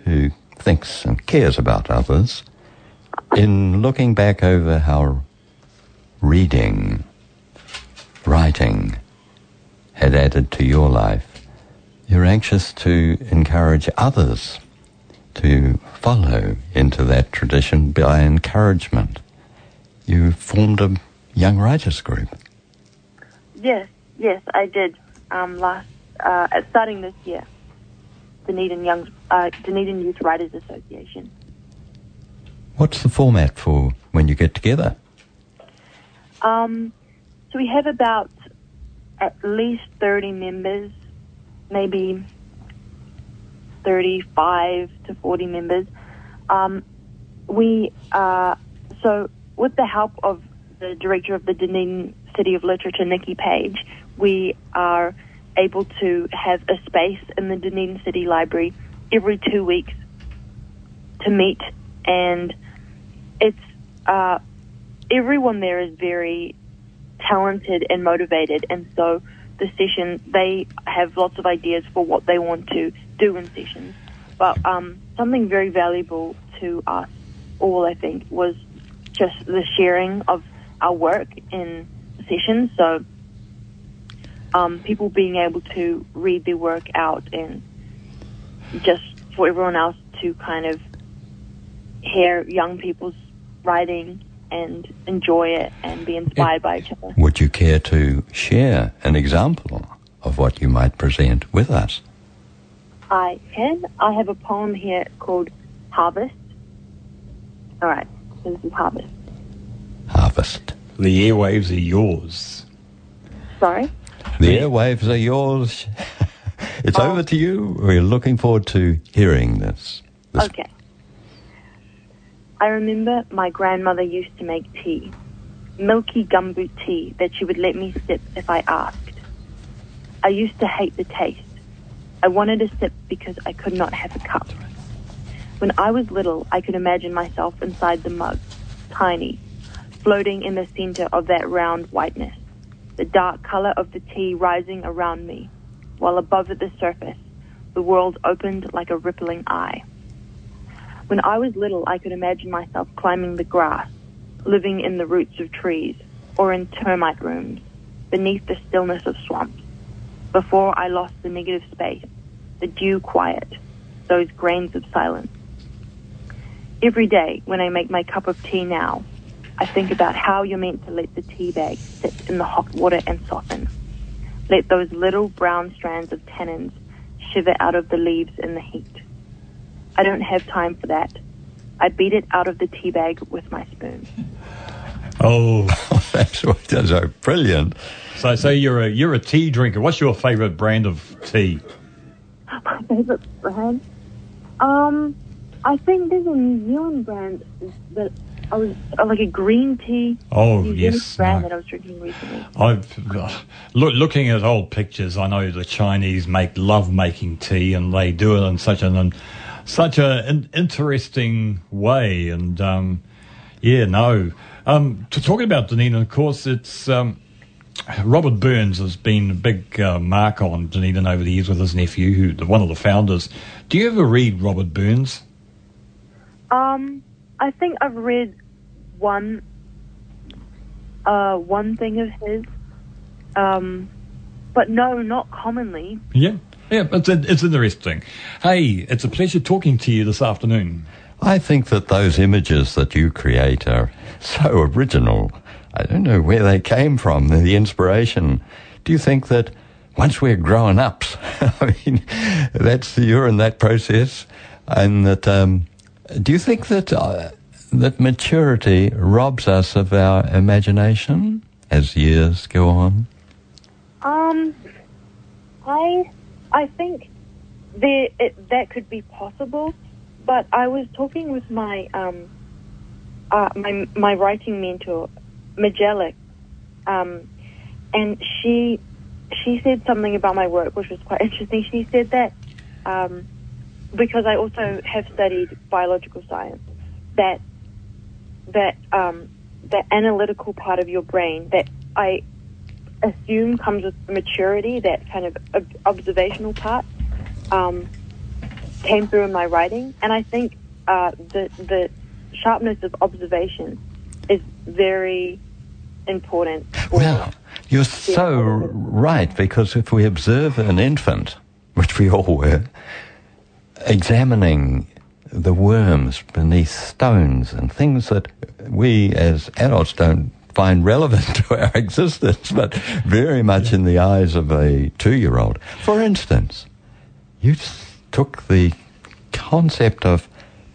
who thinks and cares about others. In looking back over how reading, writing had added to your life, you're anxious to encourage others to follow into that tradition by encouragement. You formed a young writers group. Yes, yes, I did. Um, last uh, at starting this year, Dunedin Young uh, Dunedin Youth Writers Association. What's the format for when you get together? Um, so we have about at least thirty members, maybe thirty-five to forty members. Um, we uh, so with the help of the director of the Dunedin City of Literature, Nikki Page, we are able to have a space in the Dunedin City Library every two weeks to meet, and it's uh, everyone there is very talented and motivated, and so the session they have lots of ideas for what they want to do in sessions. But um, something very valuable to us all, I think, was just the sharing of our work in sessions. So um, people being able to read their work out and just for everyone else to kind of hear young people's writing and enjoy it and be inspired by each other. Would you care to share an example of what you might present with us? I can. I have a poem here called Harvest. All right, so this is Harvest. Harvest. The airwaves are yours. Sorry? The airwaves are yours. (laughs) it's Oh. over to you. We're looking forward to hearing this. Okay. I remember my grandmother used to make tea, milky gumboot tea that she would let me sip if I asked. I used to hate the taste. I wanted a sip because I could not have a cup. When I was little, I could imagine myself inside the mug, tiny, floating in the center of that round whiteness, the dark color of the tea rising around me, while above at the surface, the world opened like a rippling eye. When I was little, I could imagine myself climbing the grass, living in the roots of trees, or in termite rooms, beneath the stillness of swamps, before I lost the negative space, the due quiet, those grains of silence. Every day, when I make my cup of tea now, I think about how you're meant to let the tea bag sit in the hot water and soften. Let those little brown strands of tannins shiver out of the leaves in the heat. I don't have time for that. I beat it out of the tea bag with my spoon. (laughs) Oh, that's what that's so brilliant. So, so you're a you're a tea drinker. What's your favourite brand of tea? My (laughs) favorite brand? Um, I think there's a New Zealand brand that I was uh, like a green tea. Oh, New yes, Zealand brand no. that I was drinking recently. I've uh, (sighs) look, looking at old pictures. I know the Chinese make love making tea, and they do it in such an, an such a an interesting way. And um, yeah, no. Um, to talking about Dunedin, of course, it's um, Robert Burns has been a big uh, mark on Dunedin over the years with his nephew, who the, one of the founders. Do you ever read Robert Burns? Um, I think I've read one, uh, one thing of his. Um, but no, not commonly. Yeah, yeah, it's it's interesting. Hey, it's a pleasure talking to you this afternoon. I think that those images that you create are so original. I don't know where they came from, the inspiration. Do you think that once we're grown ups, (laughs) I mean, that's you're in that process, and that um, do you think that uh, that maturity robs us of our imagination as years go on? Um, I I think there it, that could be possible, but I was talking with my um uh, my my writing mentor, Magellic, um, and she she said something about my work which was quite interesting. She said that um, because I also have studied biological science, that that um, the analytical part of your brain that I assume comes with maturity, that kind of ob- observational part, um, came through in my writing, and I think uh, the the sharpness of observation is very important. Well, you're so right, because if we observe an infant, which we all were, examining the worms beneath stones and things that we as adults don't find relevant (laughs) to our existence, but very much in the eyes of a two year old. For instance, you took the concept of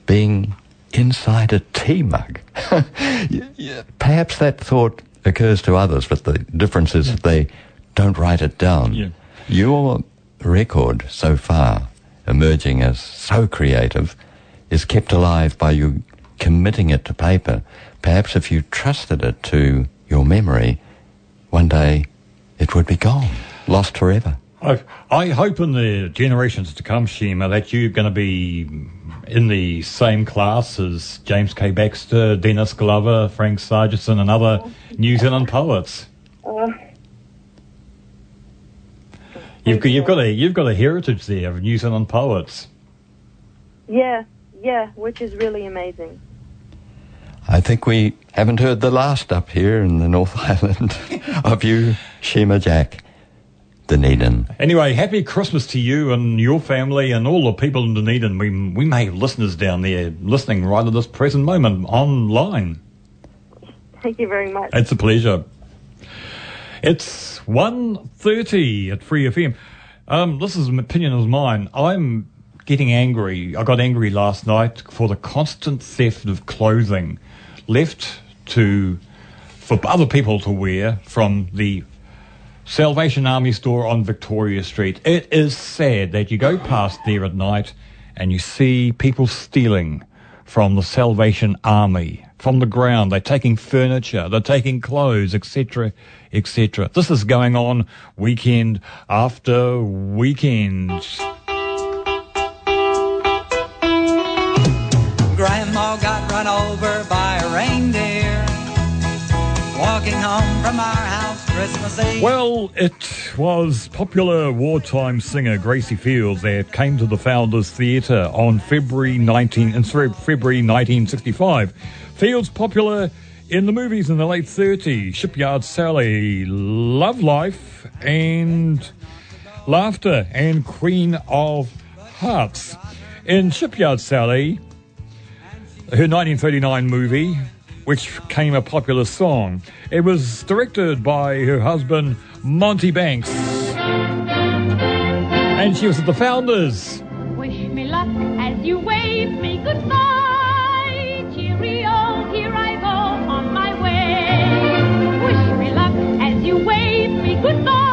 being inside a tea mug. (laughs) Perhaps that thought occurs to others, but the difference is that they don't write it down. Yeah. Your record so far, emerging as so creative, is kept alive by you committing it to paper. Perhaps if you trusted it to your memory, one day it would be gone, lost forever. I, I hope in the generations to come, Shima, that you're going to be in the same class as James K. Baxter, Denis Glover, Frank Sargeson, and other New Zealand poets. Uh, You've got, you've got a you've got a heritage there of New Zealand poets. yeah, yeah, which is really amazing. I think we haven't heard the last up here in the North (laughs) Island of you, Shima Jack, Dunedin. Anyway, happy Christmas to you and your family and all the people in Dunedin. We, we may have listeners down there listening right at this present moment online. Thank you very much. It's a pleasure. It's 1.30 at Free FM. Um, this is an opinion of mine. I'm getting angry. I got angry last night for the constant theft of clothing left to for other people to wear from the Salvation Army store on Victoria Street. It is sad that you go past there at night and you see people stealing from the Salvation Army from the ground. They're taking furniture, they're taking clothes, etc., etc. This is going on weekend after weekend. From our house Christmas Eve. Well, it was popular wartime singer Gracie Fields that came to the Founders Theatre on February 19, in February 1965. Fields popular in the movies in the late 30s, Shipyard Sally, Love Life, and Laughter, and Queen of Hearts. In Shipyard Sally, her 1939 movie, which became a popular song. It was directed by her husband, Monty Banks. And she was at the Founders. Wish me luck as you wave me goodbye. Cheerio, here I go on my way. Wish me luck as you wave me goodbye.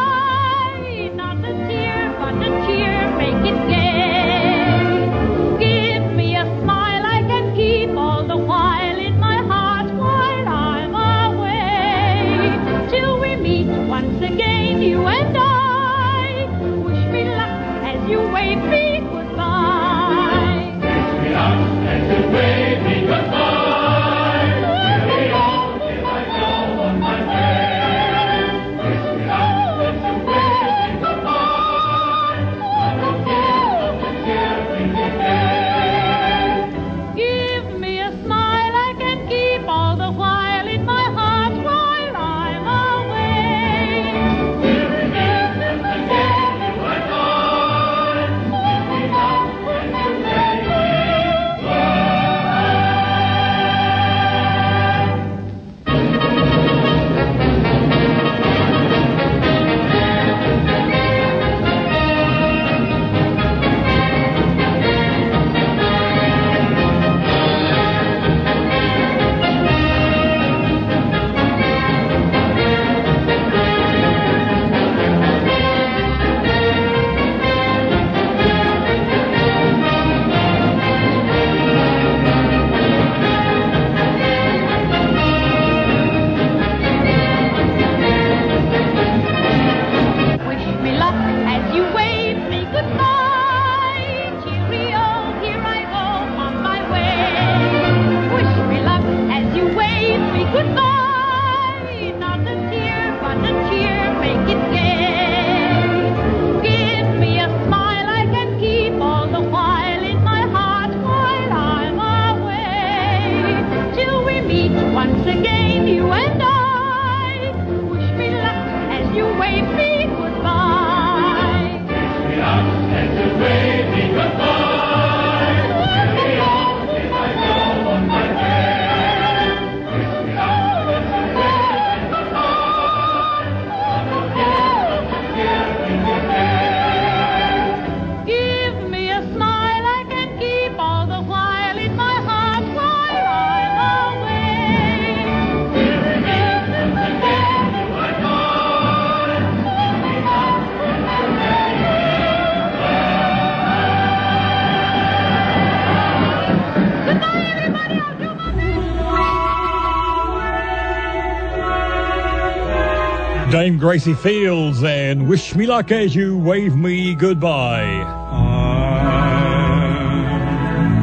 Gracie Fields and Wish Me Luck as you wave me goodbye.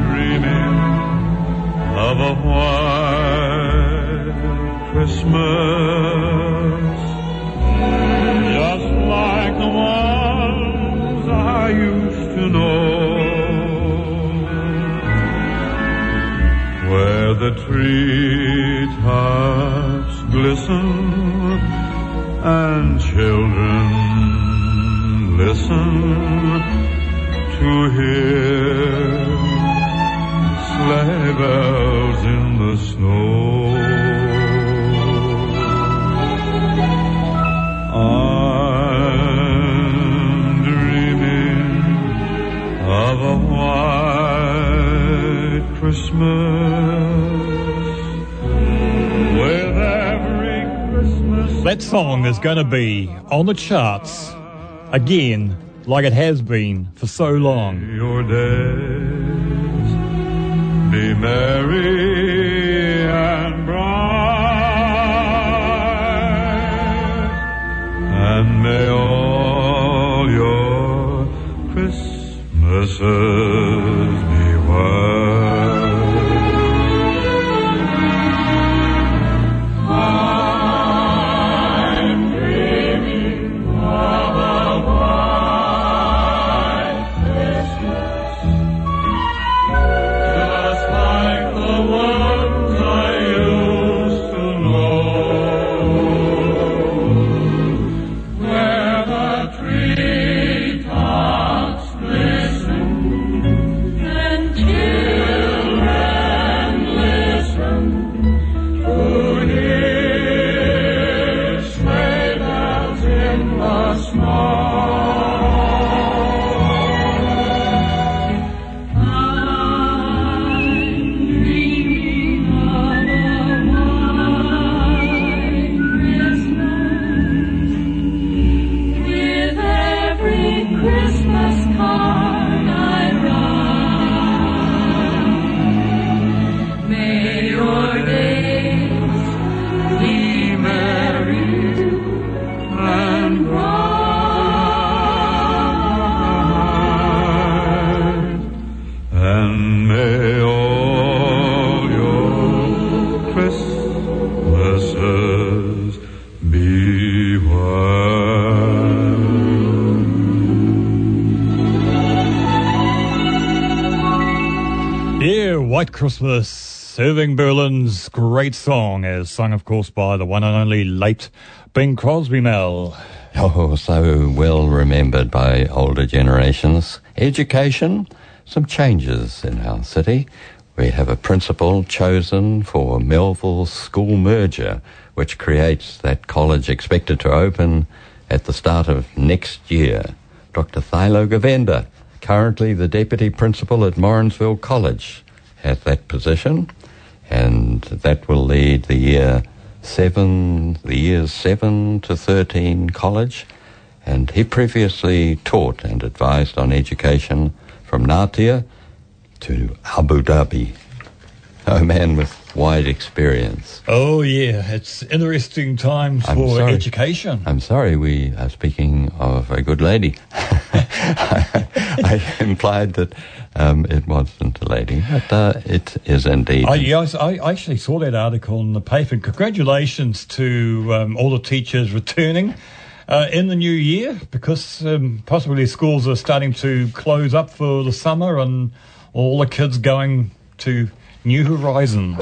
dreaming of a white Christmas, just like the ones I used to know, where the treetops glisten and children listen to hear sleigh bells in the snow. I'm dreaming of a white Christmas That song is going to be on the charts again, like it has been for so long. Your days be merry and bright, and may all your Christmases Christmas, Irving Berlin's great song, as sung, of course, by the one and only late Bing Crosby Mel. Oh, so well remembered by older generations. Education, some changes in our city. We have a principal chosen for Melville School merger, which creates that college expected to open at the start of next year. Dr. Thilo Govender, currently the deputy principal at Morrinsville College, has that position, and that will lead the year seven, the years seven to thirteen college, and he previously taught and advised on education from Natia to Abu Dhabi. A (laughs) oh, man with wide experience. Oh, yeah, it's interesting times I'm for sorry. education. I'm sorry, we are speaking of a good lady. (laughs) I implied that um, it wasn't a lady, but uh, it is indeed. I, yes, I I actually saw that article in the paper. Congratulations to um, all the teachers returning uh, in the new year because um, possibly schools are starting to close up for the summer and all the kids going to new horizons.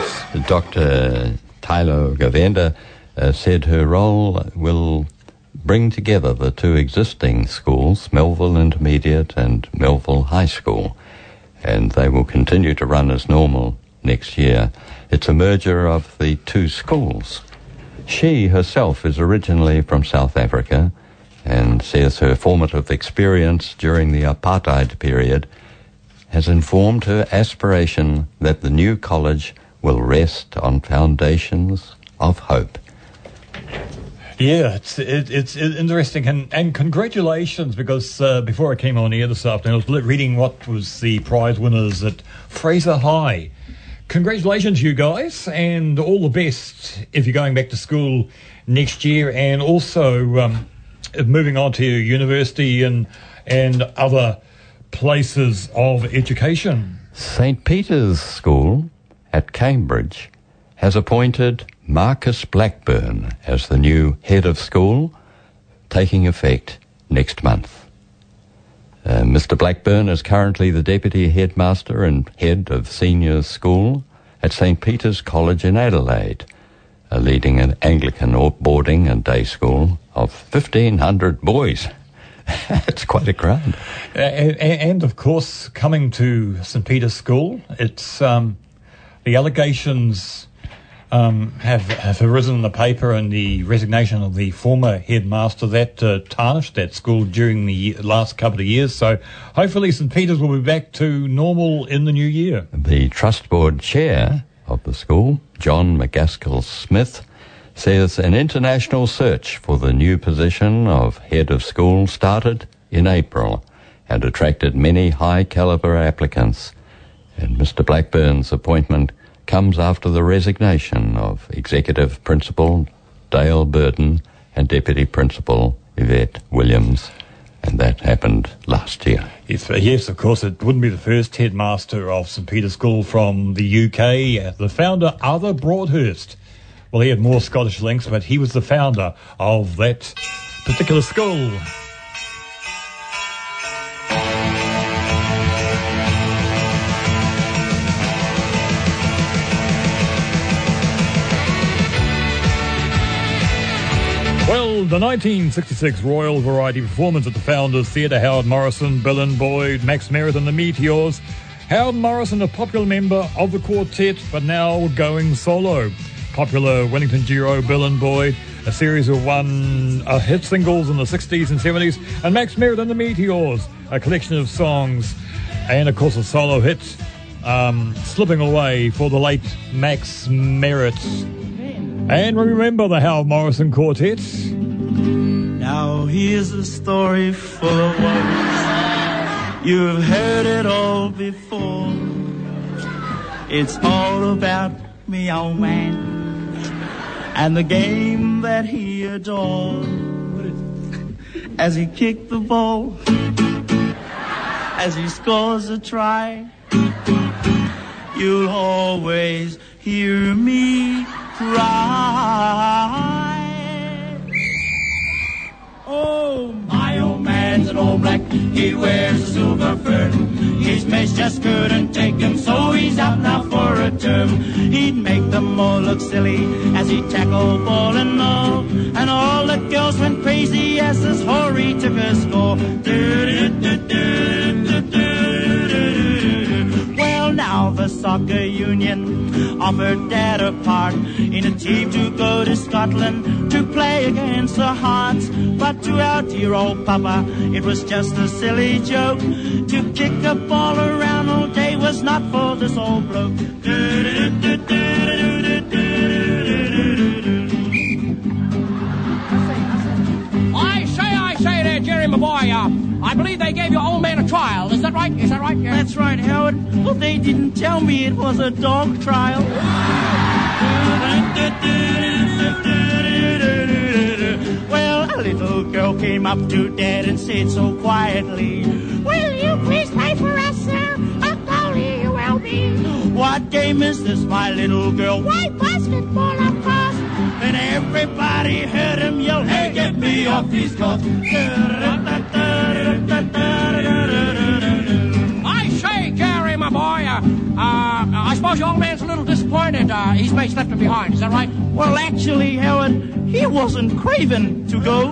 Dr. Thilo Govender uh, said her role will bring together the two existing schools, Melville Intermediate and Melville High School, and they will continue to run as normal next year. It's a merger of the two schools. She herself is originally from South Africa and says her formative experience during the apartheid period has informed her aspiration that the new college will rest on foundations of hope. Yeah, it's it, it's interesting, and and congratulations because uh, before I came on here this afternoon, I was reading what was the prize winners at Fraser High. Congratulations, you guys, and all the best if you're going back to school next year, and also um, moving on to university and and other places of education. St. Peter's School at Cambridge has appointed Marcus Blackburn as the new head of school, taking effect next month. Uh, Mr. Blackburn is currently the deputy headmaster and head of senior school at St. Peter's College in Adelaide, uh, leading an Anglican boarding and day school of 1,500 boys. (laughs) it's quite a crowd. A- a- and of course, coming to St. Peter's School, it's um, the allegations um, have have arisen in the paper and the resignation of the former headmaster that uh, tarnished that school during the last couple of years. So hopefully, St. Peter's will be back to normal in the new year. The Trust Board Chair of the school, John McGaskill Smith, says an international search for the new position of head of school started in April and attracted many high caliber applicants. And Mr. Blackburn's appointment comes after the resignation of Executive Principal Dale Burton and Deputy Principal Yvette Williams. And that happened last year. Yes, uh, yes, of course, it wouldn't be the first headmaster of St. Peter's School from the UK. Uh, the founder, Arthur Broadhurst. Well, he had more Scottish links, but he was the founder of that particular school. Well, the 1966 Royal Variety Performance at the Founders Theatre, Howard Morrison, Bill and Boyd, Max Merritt and the Meteors. Howard Morrison, a popular member of the quartet, but now going solo. Popular Wellington duo Bill and Boyd, a series of one uh, hit singles in the 60s and 70s, and Max Merritt and the Meteors, a collection of songs, and of course a solo hit, um, Slipping Away for the late Max Merritt. And remember the Hal Morrison Quartet. Now here's a story full of wonders. You've heard it all before. It's all about me old man and the game that he adored. As he kicked the ball, as he scores a try, you'll always hear me cry. Oh, an All Black. He wears a silver fern. His mates just couldn't take him, so he's out now for a term. He'd make them all look silly as he tackled ball and all. And all the girls went crazy as this Hori took a score. Well, now the soccer union offered Dad a part in a team to go to Scotland to play against the Hearts. But to our dear old Papa, it was just a silly joke. To kick a ball around all day was not for this old bloke. I my boy. Uh, I believe they gave your old man a trial. Is that right? Is that right? Yeah. That's right, Howard. But they didn't tell me it was a dog trial. Well, a little girl came up to Dad and said so quietly, Will you please play for us, sir? A goalie you will be. What game is this, my little girl? Why, basketball, of course. And everybody heard him yell, Hey, get me off these courts. I suppose your old man's a little disappointed. Uh, his mates left him behind. Is that right? Well, actually, Howard, he wasn't craving to go.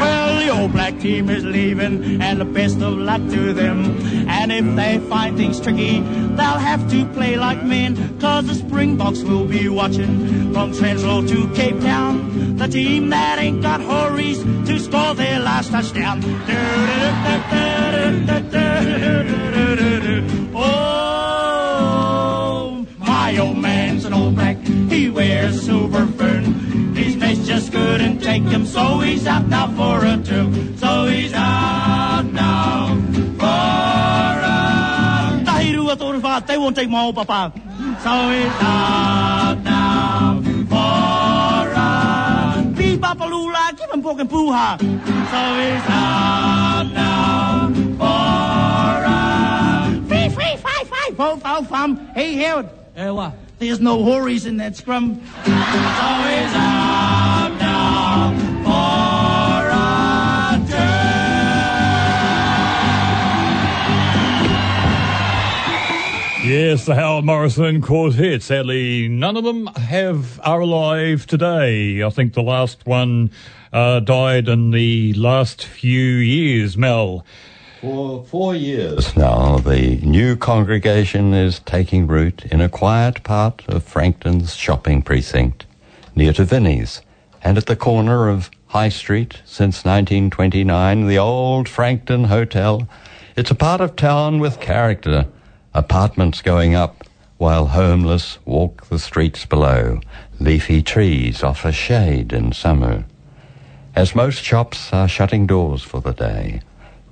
Well, the All Black team is leaving, and the best of luck to them. And if they find things tricky, they'll have to play like men, cause the Springboks will be watching from Transvaal to Cape Town. The team that ain't got Horis to score their last touchdown. Oh, my old man's an All Black. He wears a silver fern. His mates just couldn't take him, so he's out now for a term. So he's out now for a. Tahiru at Orvat, they won't take my old papa. So he's out now for a. Beepapalula, give him pork and puha. So he's out now five, five, four, four, fum. Hey, Howard. Hey, what? There's no Horis in that scrum. So he's out now for a Yes, the Howard Morrison Quartet. Sadly, none of them have are alive today. I think the last one uh, died in the last few years. Mel. For four years now, the new congregation is taking root in a quiet part of Frankton's shopping precinct, near to Vinnie's, and at the corner of High Street since 1929, the old Frankton Hotel. It's a part of town with character, apartments going up while homeless walk the streets below. Leafy trees offer shade in summer. As most shops are shutting doors for the day,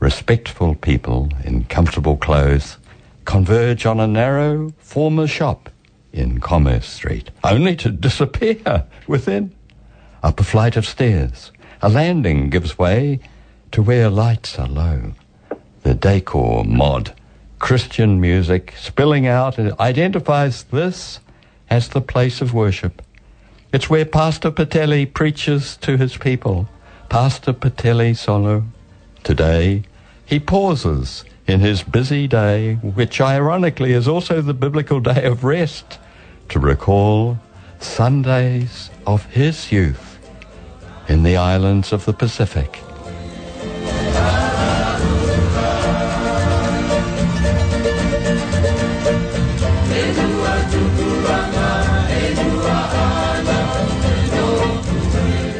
respectful people in comfortable clothes converge on a narrow former shop in Commerce Street, only to disappear (laughs) within. Up a flight of stairs, a landing gives way to where lights are low. The decor mod, Christian music spilling out identifies this as the place of worship. It's where Pastor Patelli preaches to his people. Pastor Patelli Solo. Today, he pauses in his busy day, which ironically is also the biblical day of rest, to recall Sundays of his youth in the islands of the Pacific.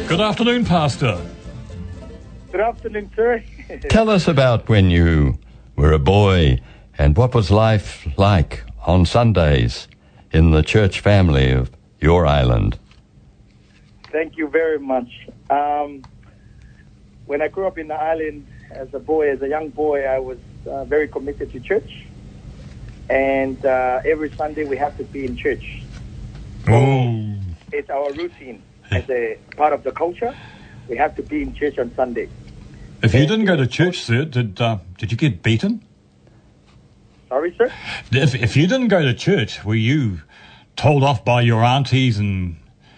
Good afternoon, Pastor. Good afternoon, sir. Tell us about when you were a boy and what was life like on Sundays in the church family of your island. Thank you very much. Um, when I grew up in the island as a boy, as a young boy, I was uh, very committed to church. And uh, every Sunday we have to be in church. Oh. It's our routine as a part of the culture. We have to be in church on Sunday. If you didn't go to church, sir, did uh, did you get beaten? Sorry, sir? If if you didn't go to church, were you told off by your aunties and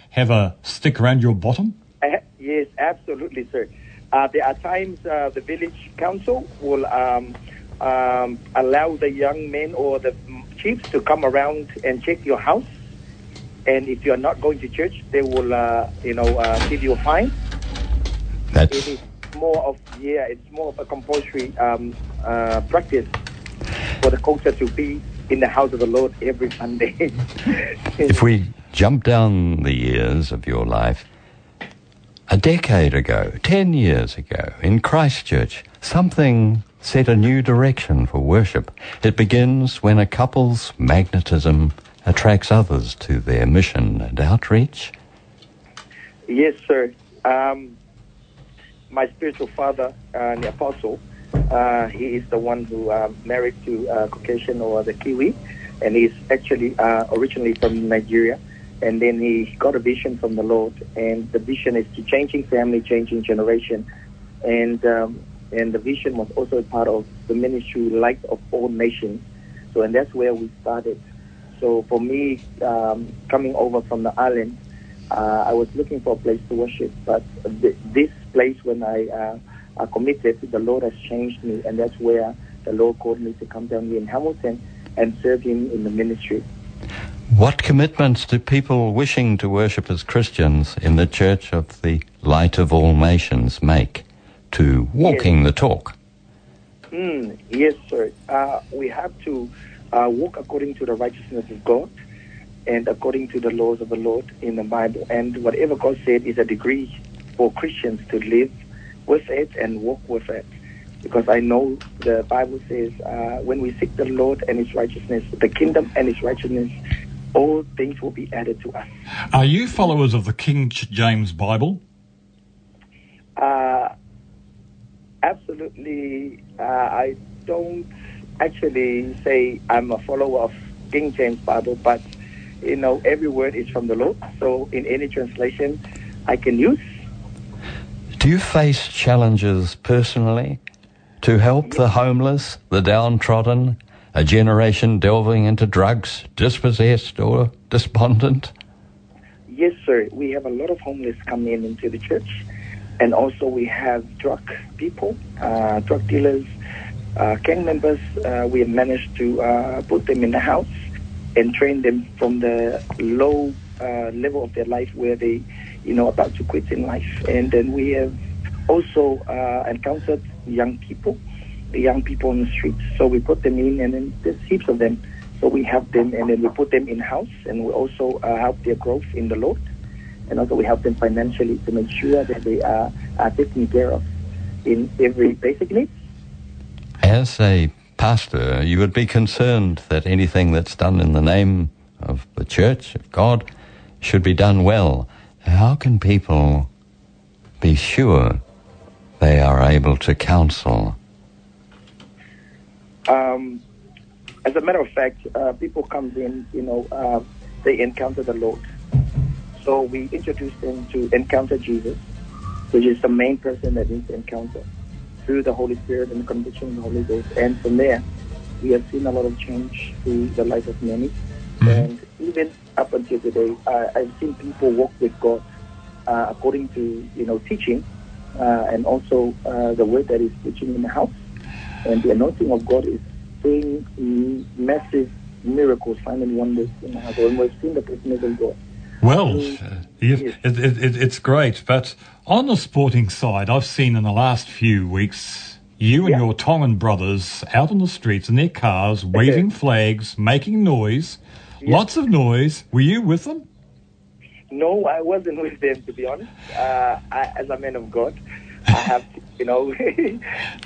have a stick around your bottom? Uh, yes, absolutely, sir. Uh, there are times uh, the village council will um, um, allow the young men or the chiefs to come around and check your house. And if you are not going to church, they will, uh, you know, uh, give you a fine. That's It is more of yeah, it's more of a compulsory um, uh, practice for the culture to be in the house of the Lord every Sunday. (laughs) if we jump down the years of your life, a decade ago, ten years ago, in Christchurch, something set a new direction for worship. It begins when a couple's magnetism attracts others to their mission and outreach. Yes, sir. Um, my spiritual father, uh, the apostle, uh, he is the one who uh, married to uh, Caucasian or the Kiwi, and he's actually uh, originally from Nigeria. And then he got a vision from the Lord, and the vision is to changing family, changing generation, and um, and the vision was also a part of the ministry, Light of All Nations. So, and that's where we started. So, for me, um, coming over from the island, uh, I was looking for a place to worship, but th- this place, when I uh, uh, committed, the Lord has changed me, and that's where the Lord called me to come down here in Hamilton and serve Him in the ministry. What commitments do people wishing to worship as Christians in the Church of the Light of All Nations make to walking the talk? Mm, yes, sir. Uh, we have to uh, walk according to the righteousness of God and according to the laws of the Lord in the Bible. And whatever God said is a degree for Christians to live with it and walk with it. Because I know the Bible says uh, when we seek the Lord and His righteousness, the kingdom and His righteousness, all things will be added to us. Are you followers of the King James Bible? Uh, absolutely, uh, I don't actually say I'm a follower of King James Bible, but you know every word is from the Lord. So in any translation, I can use. Do you face challenges personally to help the homeless, the downtrodden, a generation delving into drugs, dispossessed or despondent? Yes, sir. We have a lot of homeless coming in into the church, and also we have drug people, uh, drug dealers, uh, gang members, uh, we have managed to uh, put them in the house and train them from the low uh, level of their life where they, you know, about to quit in life. And then we have also uh, encountered young people, the young people on the streets. So we put them in, and then there's heaps of them. So we help them, and then we put them in house, and we also uh, help their growth in the Lord, and also we help them financially to make sure that they are, are taken care of in every basic needs. As a pastor, you would be concerned that anything that's done in the name of the church, of God, should be done well. How can people be sure they are able to counsel? Um, as a matter of fact, uh, people come in, you know, uh, they encounter the Lord. So we introduce them to encounter Jesus, which is the main person that needs to encounter through the Holy Spirit and the conviction of the Holy Ghost. And from there, we have seen a lot of change through the life of many. And even up until today, uh, I've seen people walk with God uh, according to, you know, teaching uh, and also uh, the word that is preaching in the house. And the anointing of God is doing mm, massive miracles, signs and wonders in the house. And we've seen the presence of God. Well, uh, yes, it, it, it, it's great, but on the sporting side, I've seen in the last few weeks you and your Tongan brothers out on the streets in their cars, waving flags, making noise, lots of noise. Were you with them? No, I wasn't with them, to be honest. Uh, I, as a man of God, I have to, you know, (laughs)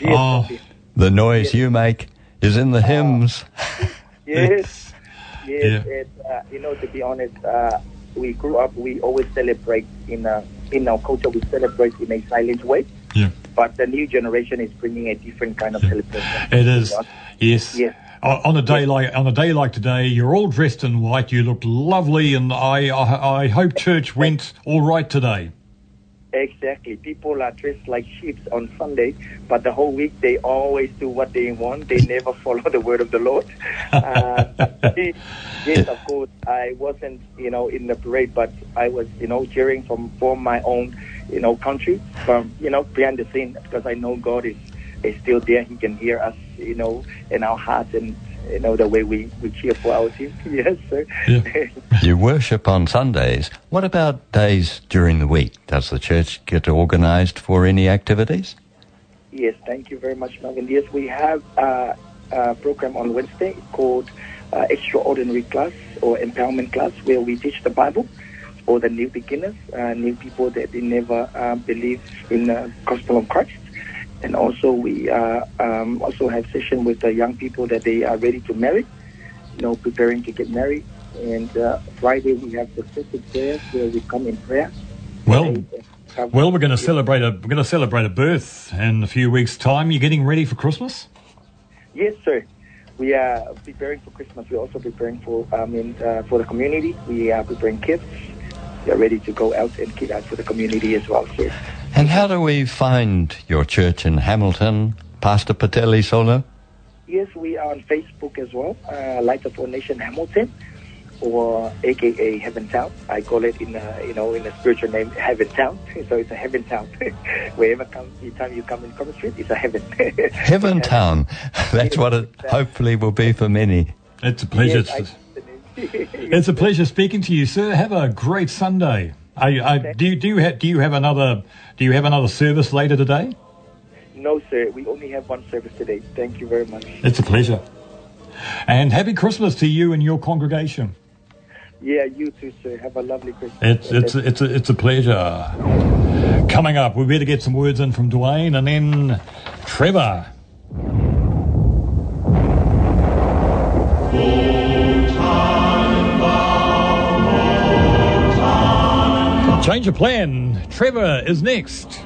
Oh, the noise you make is in the hymns. (laughs) Yes, (laughs) yes. And, uh, you know, to be honest, uh, we grew up. We always celebrate in a, in our culture. We celebrate in a silent way. Yeah. But the new generation is bringing a different kind of celebration. It is. Yes. Yes. O- On a day like on a day like today, you're all dressed in white. You look lovely, and I I, I hope church went all right today. Exactly. People are dressed like sheep on Sunday, but the whole week they always do what they want. They never (laughs) follow the word of the Lord. Uh, (laughs) yes, of course, I wasn't, you know, in the parade, but I was, you know, cheering from from my own, you know, country, from you know behind the scene, because I know God is is still there. He can hear us, you know, in our hearts and you know the way we we cheer for our team. (laughs) Yes, sir. (laughs) You worship on Sundays. What about days during the week? Does the church get organised for any activities? Yes, thank you very much, Melvin. Yes, we have uh, a program on Wednesday called uh, Extraordinary Class or Empowerment Class, where we teach the Bible for the new beginners, uh, new people that they never uh, believe in the gospel of Christ. And also, we uh, um, also have session with the young people that they are ready to marry, you know, preparing to get married. And uh, Friday we have the sacred prayers where we come in prayer. Well, well, we're going to celebrate a we're going to celebrate a birth in a few weeks' time. You're getting ready for Christmas? Yes, sir. We are preparing for Christmas. We're also preparing for, I mean, uh, for the community. We are preparing gifts. We are ready to go out and give out for the community as well, sir. And how do we find your church in Hamilton, Pastor Pateli Solo? Yes, we are on Facebook as well. Uh, Light of Our Nation Hamilton, or AKA Heaven Town. I call it in, a, you know, in a spiritual name, Heaven Town. (laughs) So it's a Heaven Town. (laughs) Wherever come, every time you come in Common Street, it's a heaven. (laughs) Heaven Town. That's what it hopefully will be for many. It's a pleasure. Yes, It's a pleasure speaking to you, sir. Have a great Sunday. I, I, do you do you have do you have another do you have another service later today? No, sir. We only have one service today. Thank you very much. It's a pleasure. And happy Christmas to you and your congregation. Yeah, you too, sir. Have a lovely Christmas. It's it's it's a, it's a pleasure. Coming up, we better get some words in from Dwayne and then Trevor. Change of plan. Trevor is next.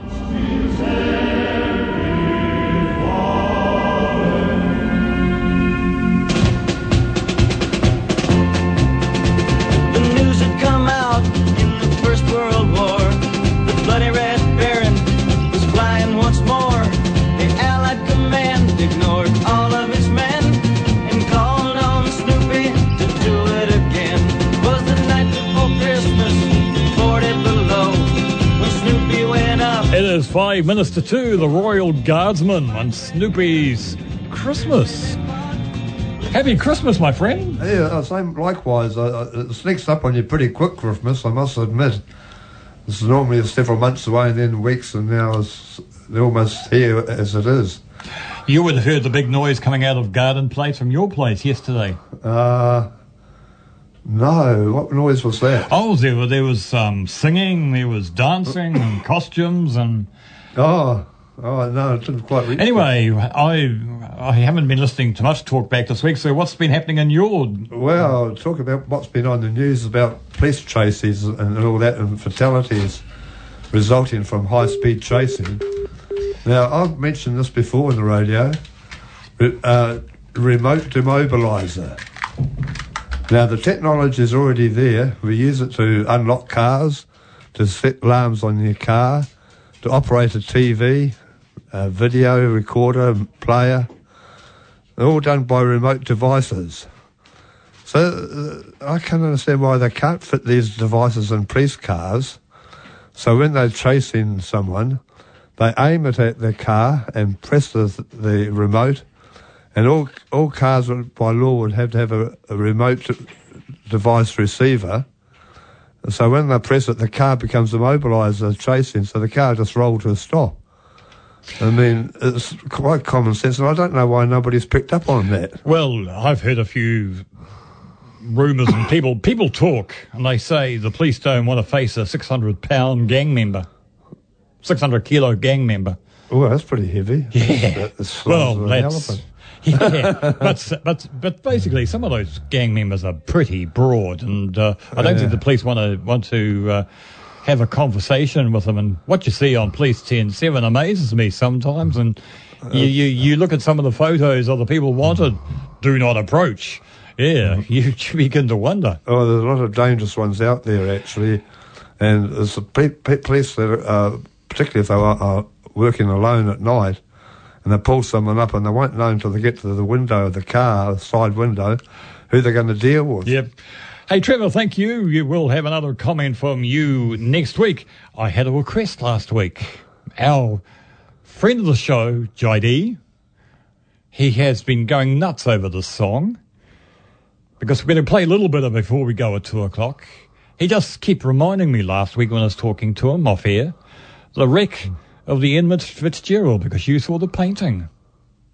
Five minutes to two. The Royal Guardsman on Snoopy's Christmas. Happy Christmas, my friend. Yeah, uh, same. Likewise, uh, uh, it sneaks up on you pretty quick. Christmas, I must admit. This is normally several months away, and then weeks, and now it's they're almost here as it is. You would have heard the big noise coming out of garden Place from your place yesterday. Uh, no, what noise was that? Oh, there, were- there was um, singing, there was dancing and costumes and. Oh, oh no, it didn't quite reach. Anyway, I I haven't been listening to much talk back this week. So what's been happening in your? Well, talk about what's been on the news about police chases and all that, and fatalities resulting from high-speed chasing. Now, I've mentioned this before in the radio. Uh, remote demobiliser. Now, the technology is already there. We use it to unlock cars, to set alarms on your car, to operate a TV, a video recorder, player. All done by remote devices. So uh, I can't understand why they can't fit these devices in police cars. So when they're chasing someone, they aim it at their car and press the, the remote. And all all cars by law would have to have a, a remote device receiver. So when they press it, the car becomes immobilised as chasing, so the car just rolled to a stop. I mean, it's quite common sense, and I don't know why nobody's picked up on that. Well, I've heard a few rumours and people people talk and they say the police don't want to face a 600 pound gang member, 600 kilo gang member. Oh, that's pretty heavy. Yeah. That's Well, elephant. (laughs) yeah, but but but basically, some of those gang members are pretty broad, and uh, I don't think the police want to want to uh, have a conversation with them. And what you see on Police Ten Seven amazes me sometimes. And you, you you look at some of the photos of the people wanted, do not approach. Yeah, (laughs) you (laughs) begin to wonder. Oh, there's a lot of dangerous ones out there actually, and there's the pe- pe- police that, are, uh, particularly if they are, are working alone at night, and they pull someone up and they won't know until they get to the window of the car, the side window, who they're going to deal with. Yep. Hey, Trevor, thank you. You will have another comment from you next week. I had a request last week. Our friend of the show, JD, he has been going nuts over this song because we're going to play a little bit of it before we go at two o'clock. He just kept reminding me last week when I was talking to him off air, the wreck of the Edmund Fitzgerald because you saw the painting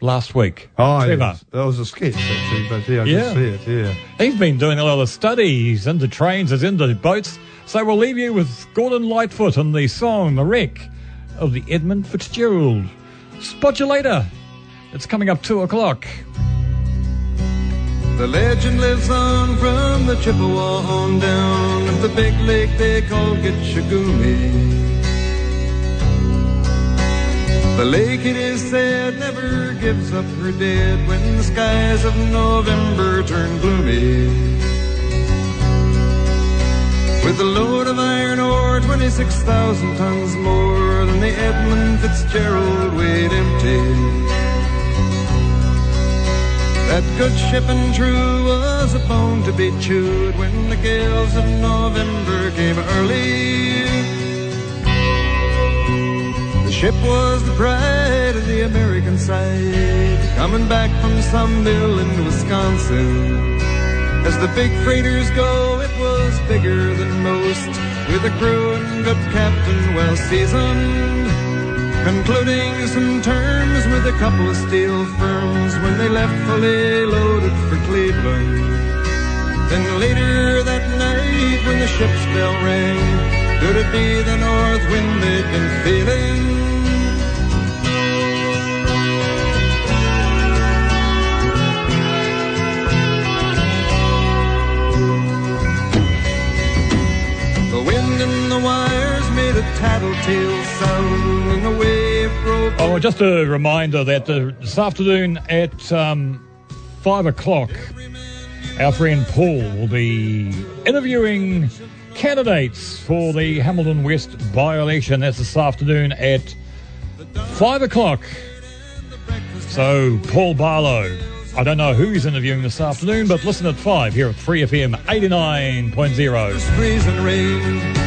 last week. Oh, Trevor. yes. that was a sketch actually, but yeah, I Yeah. did see it. Yeah. He's been doing a lot of studies into trains, he's into boats. So we'll leave you with Gordon Lightfoot and the song The Wreck of the Edmund Fitzgerald. Spot you later. It's coming up two o'clock. The legend lives on from the Chippewa on down of the big lake they call Gitche Gumee. The lake, it is said, never gives up her dead when the skies of November turn gloomy. With a load of iron ore, 26,000 tons more than the Edmund Fitzgerald weighed empty. That good ship and true was a bone to be chewed when the gales of November came early. Ship was the pride of the American side, coming back from some mill in Wisconsin. As the big freighters go, it was bigger than most, with a crew and good captain well seasoned. Concluding some terms with a couple of steel firms when they left fully loaded for Cleveland. Then later that night when the ship's bell rang, could it be the north wind they'd been feeling? Made a tattletale and the wave broke. Oh, just a reminder that uh, this afternoon at um, five o'clock, our friend Paul will be interviewing candidates for the Hamilton West by-election. That's this afternoon at five o'clock. So, Paul Barlow. I don't know who he's interviewing this afternoon, but listen at five here at Free FM 89.0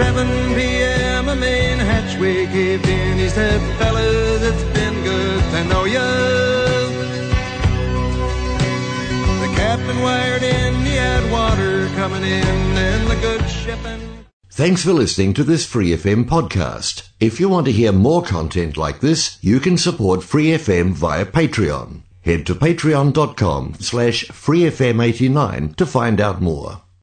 At 7 p.m., a main hatchway caved in. He said, fellas, it's been good to know you. The captain wired in, he had water coming in, and the good. Thanks for listening to this Free FM podcast. If you want to hear more content like this, you can support Free FM via Patreon. Head to patreon.com slash freefm89 to find out more.